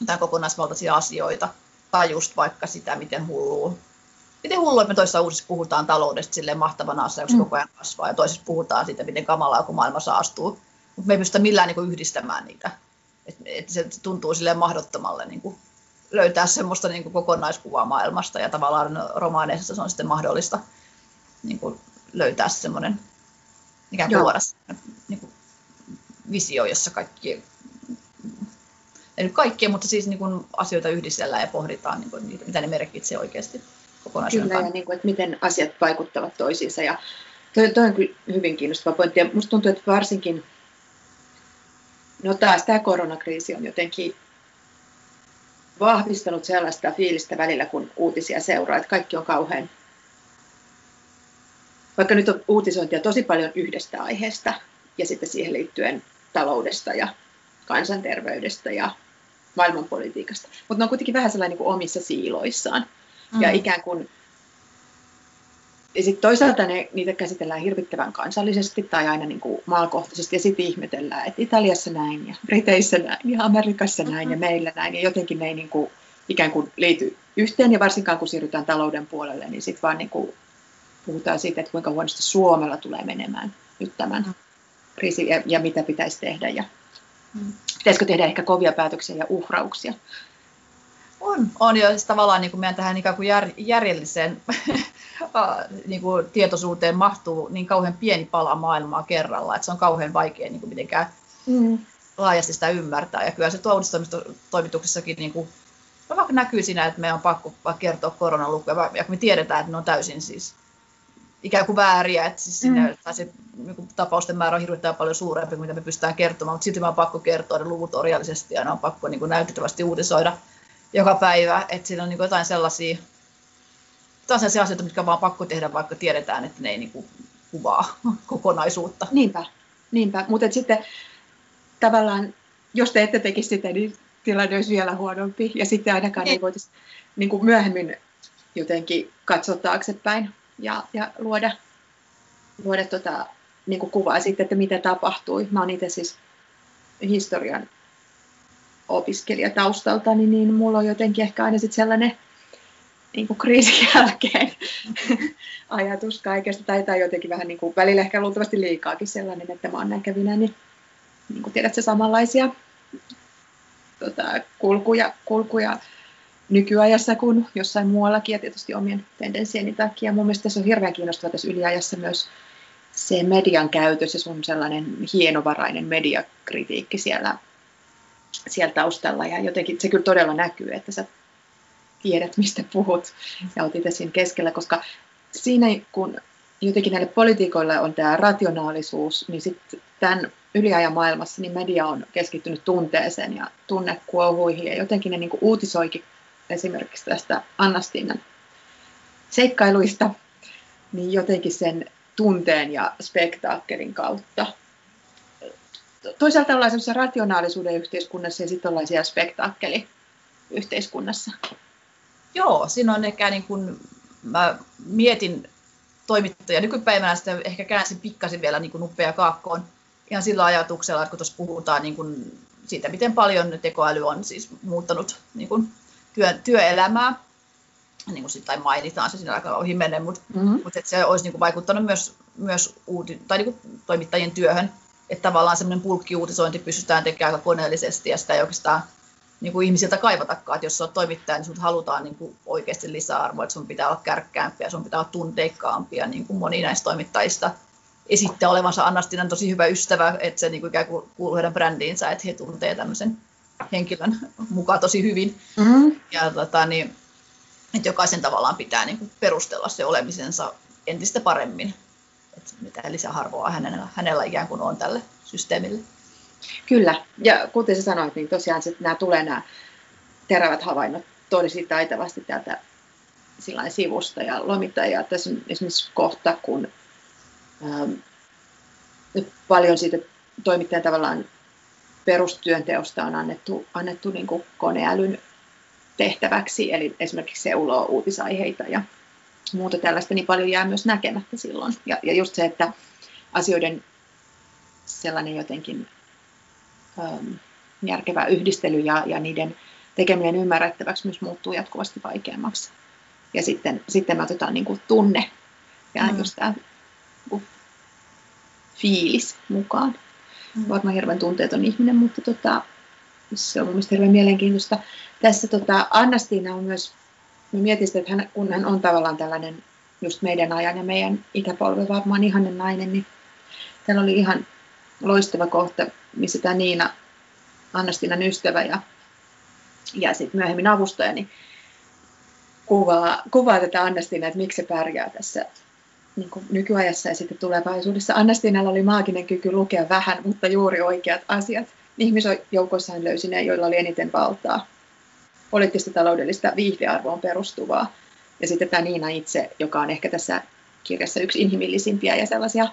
Jotain kokonaisvaltaisia asioita tai just vaikka sitä, miten hullua miten hullua, että me toisessa uusissa puhutaan taloudesta silleen mahtavana asiana, mm. koko ajan kasvaa, ja toisessa puhutaan siitä, miten kamalaa, kun maailma saastuu. Mutta me ei pystytä millään niin kuin, yhdistämään niitä. Et, et se tuntuu silleen mahdottomalle niin kuin, löytää semmoista niin kuin, kokonaiskuvaa maailmasta, ja tavallaan romaaneissa se on sitten mahdollista niin kuin, löytää semmoinen ikään kuin luoda niin kuin, visio, jossa kaikki ei nyt kaikkia, mutta siis niin kuin asioita yhdistellään ja pohditaan, niin kuin, mitä ne merkitsee oikeasti kokonaisuuden Kyllä, ja niin kuin, että miten asiat vaikuttavat toisiinsa. Ja toi, toi on kyllä hyvin kiinnostava pointti. Ja musta tuntuu, että varsinkin, no taas tämä koronakriisi on jotenkin vahvistanut sellaista fiilistä välillä, kun uutisia seuraa, että kaikki on kauhean, vaikka nyt on uutisointia tosi paljon yhdestä aiheesta, ja sitten siihen liittyen taloudesta ja kansanterveydestä ja maailmanpolitiikasta. Mutta ne on kuitenkin vähän sellainen niin kuin omissa siiloissaan. Mm. Ja ikään kuin, ja sitten toisaalta ne, niitä käsitellään hirvittävän kansallisesti tai aina niin kuin maakohtaisesti ja sitten ihmetellään, että Italiassa näin ja Briteissä näin ja Amerikassa näin mm-hmm. ja meillä näin ja jotenkin ne ei niin kuin, ikään kuin liity yhteen ja varsinkaan kun siirrytään talouden puolelle, niin sitten vaan niin kuin puhutaan siitä, että kuinka huonosti Suomella tulee menemään nyt tämän kriisin ja, ja mitä pitäisi tehdä ja mm. pitäisikö tehdä ehkä kovia päätöksiä ja uhrauksia. On, on jo siis tavallaan niin kuin meidän tähän ikään kuin jär, järjelliseen niin kuin tietoisuuteen mahtuu niin kauhean pieni pala maailmaa kerralla, että se on kauhean vaikea niin kuin mitenkään mm. laajasti sitä ymmärtää. Ja kyllä se toimituksessakin niin kuin, vaikka näkyy siinä, että meidän on pakko kertoa koronalukuja, ja me tiedetään, että ne on täysin siis ikään kuin vääriä, että siis sinne, mm. tai se niin kuin, tapausten määrä on hirvittävän paljon suurempi kuin mitä me pystytään kertomaan, mutta silti on pakko kertoa ne luvut orjallisesti ja ne on pakko niin kuin, näytettävästi uutisoida joka päivä, että siinä on niin jotain sellaisia, jotain sellaisia asioita, mitkä vaan pakko tehdä, vaikka tiedetään, että ne ei niin kuin kuvaa kokonaisuutta. Niinpä, niinpä. mutta sitten tavallaan, jos te ette tekisi sitä, niin tilanne olisi vielä huonompi, ja sitten ainakaan niin. ei voitaisiin niin kuin myöhemmin jotenkin katsoa taaksepäin ja, ja luoda, luoda tota, niin kuin kuvaa sitten, että mitä tapahtui. Mä oon itse siis historian opiskelijataustalta, niin, niin mulla on jotenkin ehkä aina sit sellainen niin kuin kriisin jälkeen ajatus kaikesta, tai, tai jotenkin vähän niin kuin, välillä ehkä luultavasti liikaakin sellainen, että mä oon näkevinä, niin, niin kuin tiedät, se samanlaisia tota, kulkuja, kulkuja nykyajassa kuin jossain muuallakin ja tietysti omien tendenssieni takia. Mun mielestä se on hirveän kiinnostavaa tässä yliajassa myös se median käytös ja sun sellainen hienovarainen mediakritiikki siellä, siellä taustalla. Ja jotenkin se kyllä todella näkyy, että sä tiedät, mistä puhut ja otit itse siinä keskellä, koska siinä kun jotenkin näille poliitikoille on tämä rationaalisuus, niin sitten tämän yliajan maailmassa niin media on keskittynyt tunteeseen ja tunnekuohuihin ja jotenkin ne niin uutisoikin esimerkiksi tästä Annastiinan seikkailuista, niin jotenkin sen tunteen ja spektaakkelin kautta. Toisaalta ollaan semmoisessa rationaalisuuden yhteiskunnassa ja sitten ollaan siellä spektaakkeliyhteiskunnassa. Joo, siinä on ehkä niin kuin, mä mietin toimittaja nykypäivänä sitten ehkä käänsin pikkasen vielä niin kuin nuppea kaakkoon ihan sillä ajatuksella, että kun tuossa puhutaan niin kuin siitä, miten paljon tekoäly on siis muuttanut niin kuin työ, työelämää, niin kuin sitten mainitaan se siinä aika ohi menen, mutta, mm-hmm. että se olisi niin kuin vaikuttanut myös, myös uuti, tai niin kuin toimittajien työhön, että tavallaan semmoinen pulkkiuutisointi pystytään tekemään aika koneellisesti ja sitä ei oikeastaan niin kuin ihmisiltä kaivatakaan, että jos olet toimittaja, niin sinut halutaan niin kuin oikeasti lisäarvoa, että sun pitää olla kärkkäämpiä, sun pitää olla tunteikkaampia, niin kuin moni näistä toimittajista esittää olevansa Annastinan tosi hyvä ystävä, että se niin kuin ikään kuin kuuluu heidän brändiinsä, että he tuntee tämmöisen henkilön mukaan tosi hyvin. Mm-hmm. Ja tota, niin, että jokaisen tavallaan pitää niin kuin perustella se olemisensa entistä paremmin, että mitä lisäharvoa hänellä, hänellä ikään kuin on tälle systeemille. Kyllä, ja kuten sä sanoit, niin tosiaan että nämä tulee nämä terävät havainnot tosi taitavasti täältä sillain sivusta ja lomittajia. Tässä on esimerkiksi kohta, kun ähm, paljon siitä toimittajan tavallaan perustyönteosta on annettu, annettu niin kuin koneälyn tehtäväksi, eli esimerkiksi seuloo uutisaiheita ja muuta tällaista, niin paljon jää myös näkemättä silloin. Ja, ja just se, että asioiden sellainen jotenkin ähm, järkevä yhdistely ja, ja niiden tekeminen ymmärrettäväksi myös muuttuu jatkuvasti vaikeammaksi. Ja sitten, sitten me otetaan niin kuin tunne ja mm. just tämä niin fiilis mukaan. Varmaan hirveän tunteeton ihminen, mutta tota, se on mielestäni hirveän mielenkiintoista. Tässä tota, Annastiina on myös, mä mietin sitä, että hän, kun hän on tavallaan tällainen just meidän ajan ja meidän ikäpolven varmaan ihanen nainen, niin täällä oli ihan loistava kohta, missä tämä Niina, Annastinan ystävä ja, ja sitten myöhemmin avustaja, niin kuvaa, kuvaa tätä Annastina, että miksi se pärjää tässä niin kuin nykyajassa ja sitten tulevaisuudessa. Annastinalla oli maaginen kyky lukea vähän, mutta juuri oikeat asiat. Ihmisjoukoissa hän löysi ne, joilla oli eniten valtaa. Poliittista taloudellista viihdearvoon perustuvaa. Ja sitten tämä Niina itse, joka on ehkä tässä kirjassa yksi inhimillisimpiä ja sellaisia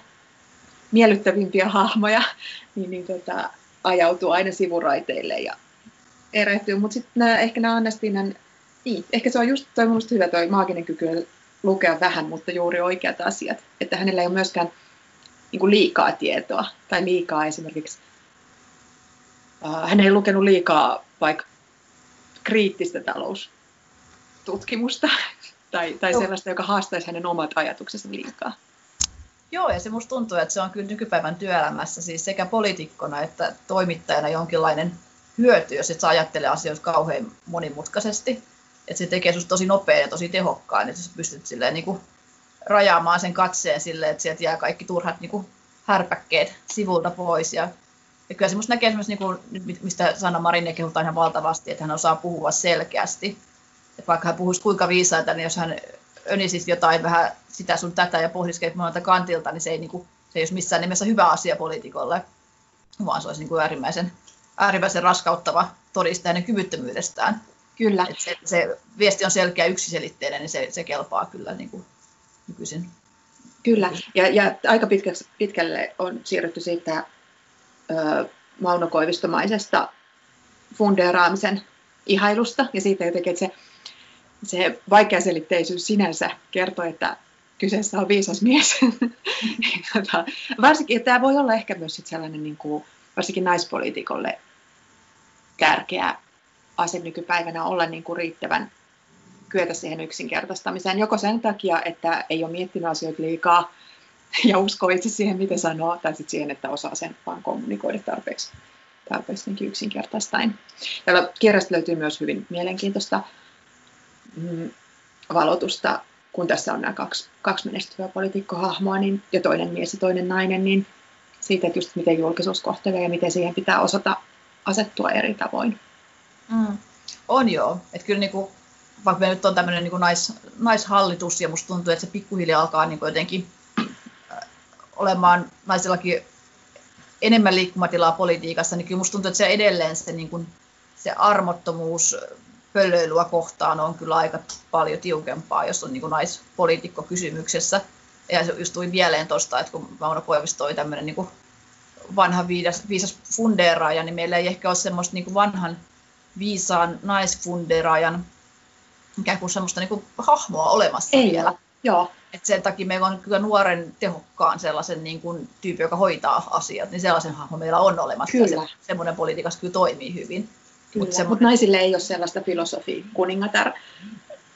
miellyttävimpiä hahmoja, niin, niin tota, ajautuu aina sivuraiteille ja erehtyy. Mutta sitten ehkä nämä Annastinan, niin, ehkä se on just toi hyvä toi maaginen kyky lukea vähän, mutta juuri oikeat asiat. Että hänellä ei ole myöskään niin kuin liikaa tietoa tai liikaa esimerkiksi, uh, hän ei lukenut liikaa vaikka kriittistä taloustutkimusta tai, tai sellaista, joka haastaisi hänen omat ajatuksensa liikaa. Joo, ja se musta tuntuu, että se on kyllä nykypäivän työelämässä siis sekä poliitikkona että toimittajana jonkinlainen hyöty, jos et sä ajattele asioita kauhean monimutkaisesti. Että se tekee susta tosi nopean ja tosi tehokkaan, että sä pystyt silleen niin kuin rajaamaan sen katseen silleen, että sieltä jää kaikki turhat niin kuin härpäkkeet sivulta pois. Ja, ja kyllä se musta näkee esimerkiksi, niin kuin, mistä Sanna Marin kehutaan ihan valtavasti, että hän osaa puhua selkeästi. Että vaikka hän puhuisi kuinka viisaita, niin jos hän önisisi jotain vähän sitä sun tätä ja pohdiskelit monelta kantilta, niin se ei, niin kuin, se ei olisi missään nimessä hyvä asia poliitikolle, vaan se olisi niin kuin äärimmäisen, äärimmäisen raskauttava todiste hänen kyvyttömyydestään. Kyllä. Et se, se viesti on selkeä yksiselitteinen, niin se, se kelpaa kyllä niin kuin nykyisin. Kyllä, ja, ja aika pitkälle, pitkälle on siirrytty siitä ö, Mauno Koivistomaisesta fundeeraamisen ihailusta ja siitä jotenkin, että se se vaikeaselitteisyys sinänsä kertoo, että kyseessä on viisas mies. tota, varsinkin, että tämä voi olla ehkä myös sit sellainen niin kuin, varsinkin naispoliitikolle tärkeä ase nykypäivänä olla niin kuin riittävän kyetä siihen yksinkertaistamiseen, joko sen takia, että ei ole miettinyt asioita liikaa ja uskoo itse siihen, mitä sanoo, tai sitten siihen, että osaa sen vaan kommunikoida tarpeeksi tarpeeksi yksinkertaistain. Täällä kirjasta löytyy myös hyvin mielenkiintoista mm, valotusta, kun tässä on nämä kaksi, kaksi menestyvää poliitikkohahmoa niin, ja toinen mies ja toinen nainen, niin siitä, että just miten julkisuus kohtelee ja miten siihen pitää osata asettua eri tavoin. Mm. On joo. Että kyllä niinku, vaikka me nyt on tämmöinen niinku nais, naishallitus ja musta tuntuu, että se pikkuhiljaa alkaa niinku jotenkin äh, olemaan naisillakin enemmän liikkumatilaa politiikassa, niin kyllä musta tuntuu, että se edelleen se, niin kuin, se armottomuus pöllöilyä kohtaan on kyllä aika paljon tiukempaa, jos on niin naispoliitikko kysymyksessä. Ja se just tuli mieleen tuosta, että kun Mauno Koivisto oli tämmöinen niin vanha viisas, viisas fundeeraaja, niin meillä ei ehkä ole semmoista niin vanhan viisaan naisfundeeraajan ikään kuin semmoista niin kuin hahmoa olemassa ei vielä. Joo. Et sen takia meillä on kyllä nuoren tehokkaan sellaisen niin kuin tyyppi, joka hoitaa asiat, niin sellaisen hahmo meillä on olemassa. Kyllä. Se, semmoinen politiikassa kyllä toimii hyvin. Mutta semmoinen... Mut naisille ei ole sellaista filosofi kuningatar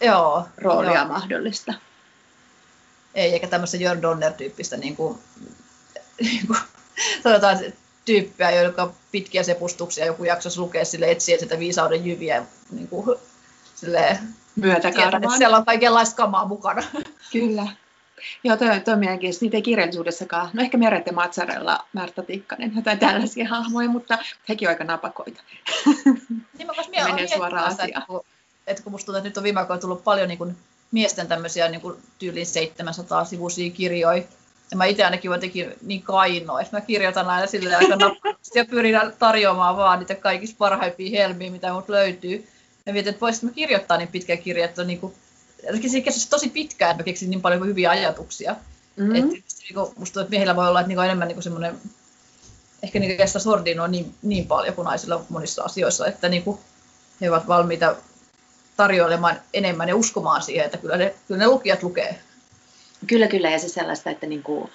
joo, roolia joo. mahdollista. Ei, eikä tämmöistä Jörn Donner-tyyppistä niin kuin, niin kuin, sanotaan, tyyppiä, joka pitkiä sepustuksia joku jaksoisi lukea sille etsiä sitä viisauden jyviä niin kuin, silleen, myötäkarvaan. Että siellä on kaikenlaista kamaa mukana. Kyllä. Joo, toi, toi mielenkiintoista. Niitä ei kirjallisuudessakaan. No ehkä Merette Matsarella, Märta Tikkanen, jotain tällaisia hahmoja, mutta hekin on aika napakoita. Niin mä menee suoraan asiaan. Että kun, että kun musta tuntuu, että nyt on viime aikoina tullut paljon niin kuin miesten tämmöisiä niin kuin tyyliin 700 sivuisia kirjoja, ja mä itse ainakin jotenkin niin kainoa, että mä kirjoitan aina sille aika napakasti ja pyrin tarjoamaan vaan niitä kaikista parhaimpia helmiä, mitä mut löytyy. Ja mietin, että voisin mä kirjoittaa niin pitkä kirja, että on niin kuin, se kesti tosi pitkään, että mä keksin niin paljon hyviä ajatuksia. Mm-hmm. Että, niin kuin, musta tuntuu, että miehillä voi olla että niin enemmän niin semmoinen, ehkä niin kestä sordin on niin, niin paljon kuin naisilla monissa asioissa, että niin kuin, he ovat valmiita tarjoilemaan enemmän ja uskomaan siihen, että kyllä ne, kyllä ne lukijat lukee. Kyllä, kyllä, ja se sellaista, että niin kuin,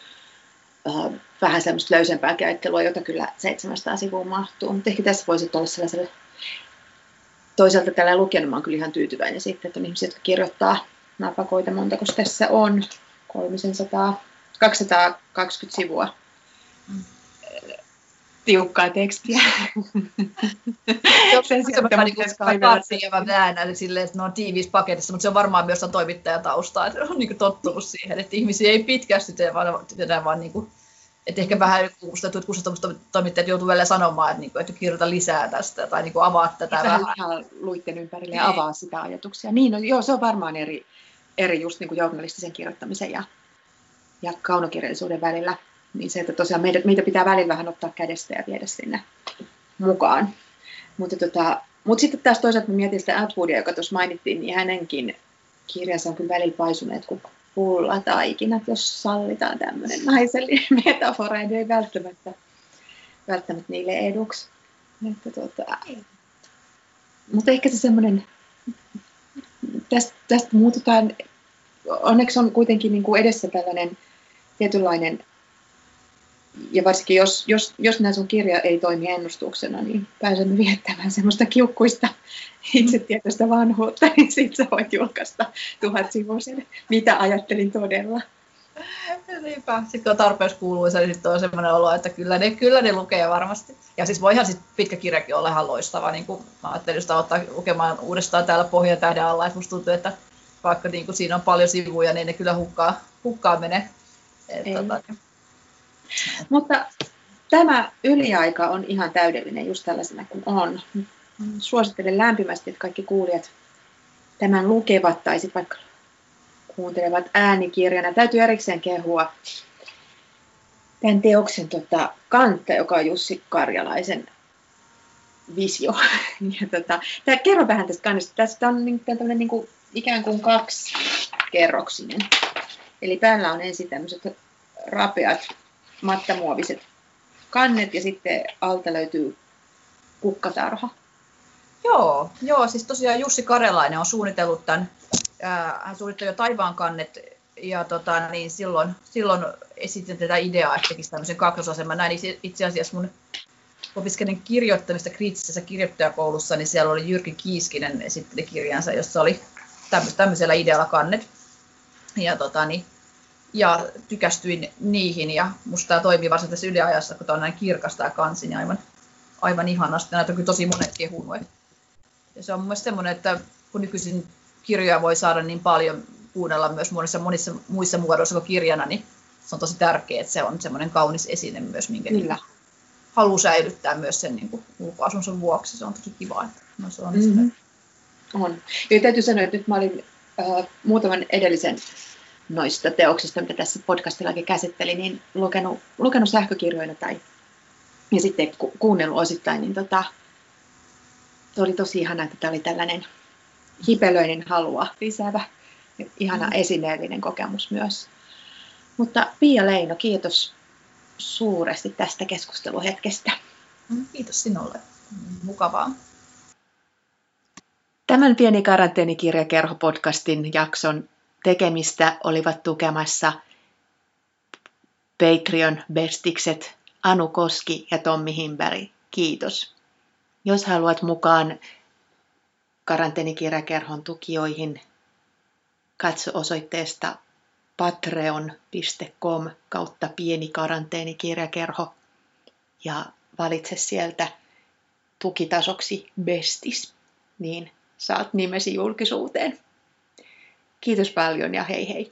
uh, vähän semmoista löysempää käyttelua, jota kyllä 700 sivua mahtuu, mutta ehkä tässä voisi olla sellaiselle toisaalta tällä lukijana mä oon kyllä ihan tyytyväinen sitten, että on ihmisiä, jotka kirjoittaa napakoita monta, koska tässä on 300, 220 sivua. Tiukkaa tekstiä. Sen sijaan, että niin ja mä väännän silleen, että ne on tiiviissä paketissa, mutta se on varmaan myös toimittajataustaa, että on niin tottunut siihen, että ihmisiä ei pitkästi tee, vaan, vaan niin kuin että ehkä vähän musta tuntuu, että toimittajat joutuu vielä sanomaan, että, niinku, että kirjoita lisää tästä tai niin kuin avaa tätä vähän. Vähän luitten ympärille ja niin. avaa sitä ajatuksia. Niin, no, joo, se on varmaan eri, eri just niin kuin journalistisen kirjoittamisen ja, ja kaunokirjallisuuden välillä. Niin se, että tosiaan meitä, meitä pitää välillä vähän ottaa kädestä ja viedä sinne mukaan. Mutta tota, mut sitten taas toisaalta mietin sitä Atwoodia, joka tuossa mainittiin, niin hänenkin kirjansa on kyllä välillä paisuneet kuin pullataikinat, jos sallitaan tämmöinen naisellinen metafora, niin ei välttämättä, välttämättä niille eduksi. Että tuota, mutta ehkä se semmoinen, tästä, tästä muututaan, onneksi on kuitenkin niin kuin edessä tällainen tietynlainen, ja varsinkin jos, jos, jos nämä sun kirja ei toimi ennustuksena, niin pääsemme viettämään semmoista kiukkuista itsetietoista vanhuutta, niin sitten sä voit julkaista tuhat sivuisen, mitä ajattelin todella. Niinpä. Sitten kun on tarpeeksi kuuluisa, niin sitten on sellainen olo, että kyllä ne, kyllä ne lukee varmasti. Ja siis voihan sitten pitkä kirjakin olla ihan loistava. Niin kuin mä ajattelin sitä ottaa lukemaan uudestaan täällä Pohjan tähden alla. Että musta tuntuu, että vaikka niin kuin siinä on paljon sivuja, niin ne kyllä hukkaa, hukkaa menee. Tota. Mutta tämä yliaika on ihan täydellinen just tällaisena kuin on. Suosittelen lämpimästi, että kaikki kuulijat tämän lukevat tai sitten vaikka kuuntelevat äänikirjana. Täytyy erikseen kehua tämän teoksen tota, kantta, joka on Jussi Karjalaisen visio. ja, tota, tää, kerro vähän tästä kannesta. Tästä on niin, tämmöinen niin kuin, ikään kuin kaksi kerroksinen. Eli päällä on ensin tämmöiset rapeat mattamuoviset kannet ja sitten alta löytyy kukkatarha. Joo, joo, siis tosiaan Jussi Karelainen on suunnitellut tämän, hän suunnitteli jo taivaan kannet ja tota, niin silloin, silloin esitin tätä ideaa, että tekisi tämmöisen kaksosaseman. Näin itse asiassa mun opiskelin kirjoittamista kriittisessä kirjoittajakoulussa, niin siellä oli Jyrki Kiiskinen esitteli kirjansa, jossa oli tämmöisellä idealla kannet. Ja, tota, niin, ja tykästyin niihin ja musta tämä toimii varsin tässä yliajassa, kun tämä on näin kirkasta ja kansi, niin aivan aivan ihanasti. Näitä on kyllä tosi monet kehunut. Ja se on mun mielestä semmoinen, että kun nykyisin kirjoja voi saada niin paljon kuunnella myös monissa, monissa muissa muodoissa kuin kirjana, niin se on tosi tärkeää, että se on semmoinen kaunis esine myös, minkä Kyllä. haluaa säilyttää myös sen niin kuin ulkoasunsa vuoksi. Se on tosi kiva, että no, se on mm-hmm. On. Ja täytyy sanoa, että nyt mä olin äh, muutaman edellisen noista teoksista, mitä tässä podcastillakin käsitteli, niin lukenut, lukenut sähkökirjoina tai ja sitten ku, kuunnellut osittain, niin tota, se oli tosi ihana, että tämä oli tällainen hipelöinen halua lisäävä, ihana mm. esineellinen kokemus myös. Mutta Pia Leino, kiitos suuresti tästä keskusteluhetkestä. Mm, kiitos sinulle. Mukavaa. Tämän pieni karanteenikirjakerho-podcastin jakson tekemistä olivat tukemassa Patreon bestikset Anu Koski ja Tommi Himberg. Kiitos. Jos haluat mukaan karanteenikirjakerhon tukijoihin, katso osoitteesta patreon.com kautta pieni karanteenikirjakerho ja valitse sieltä tukitasoksi bestis, niin saat nimesi julkisuuteen. Kiitos paljon ja hei hei!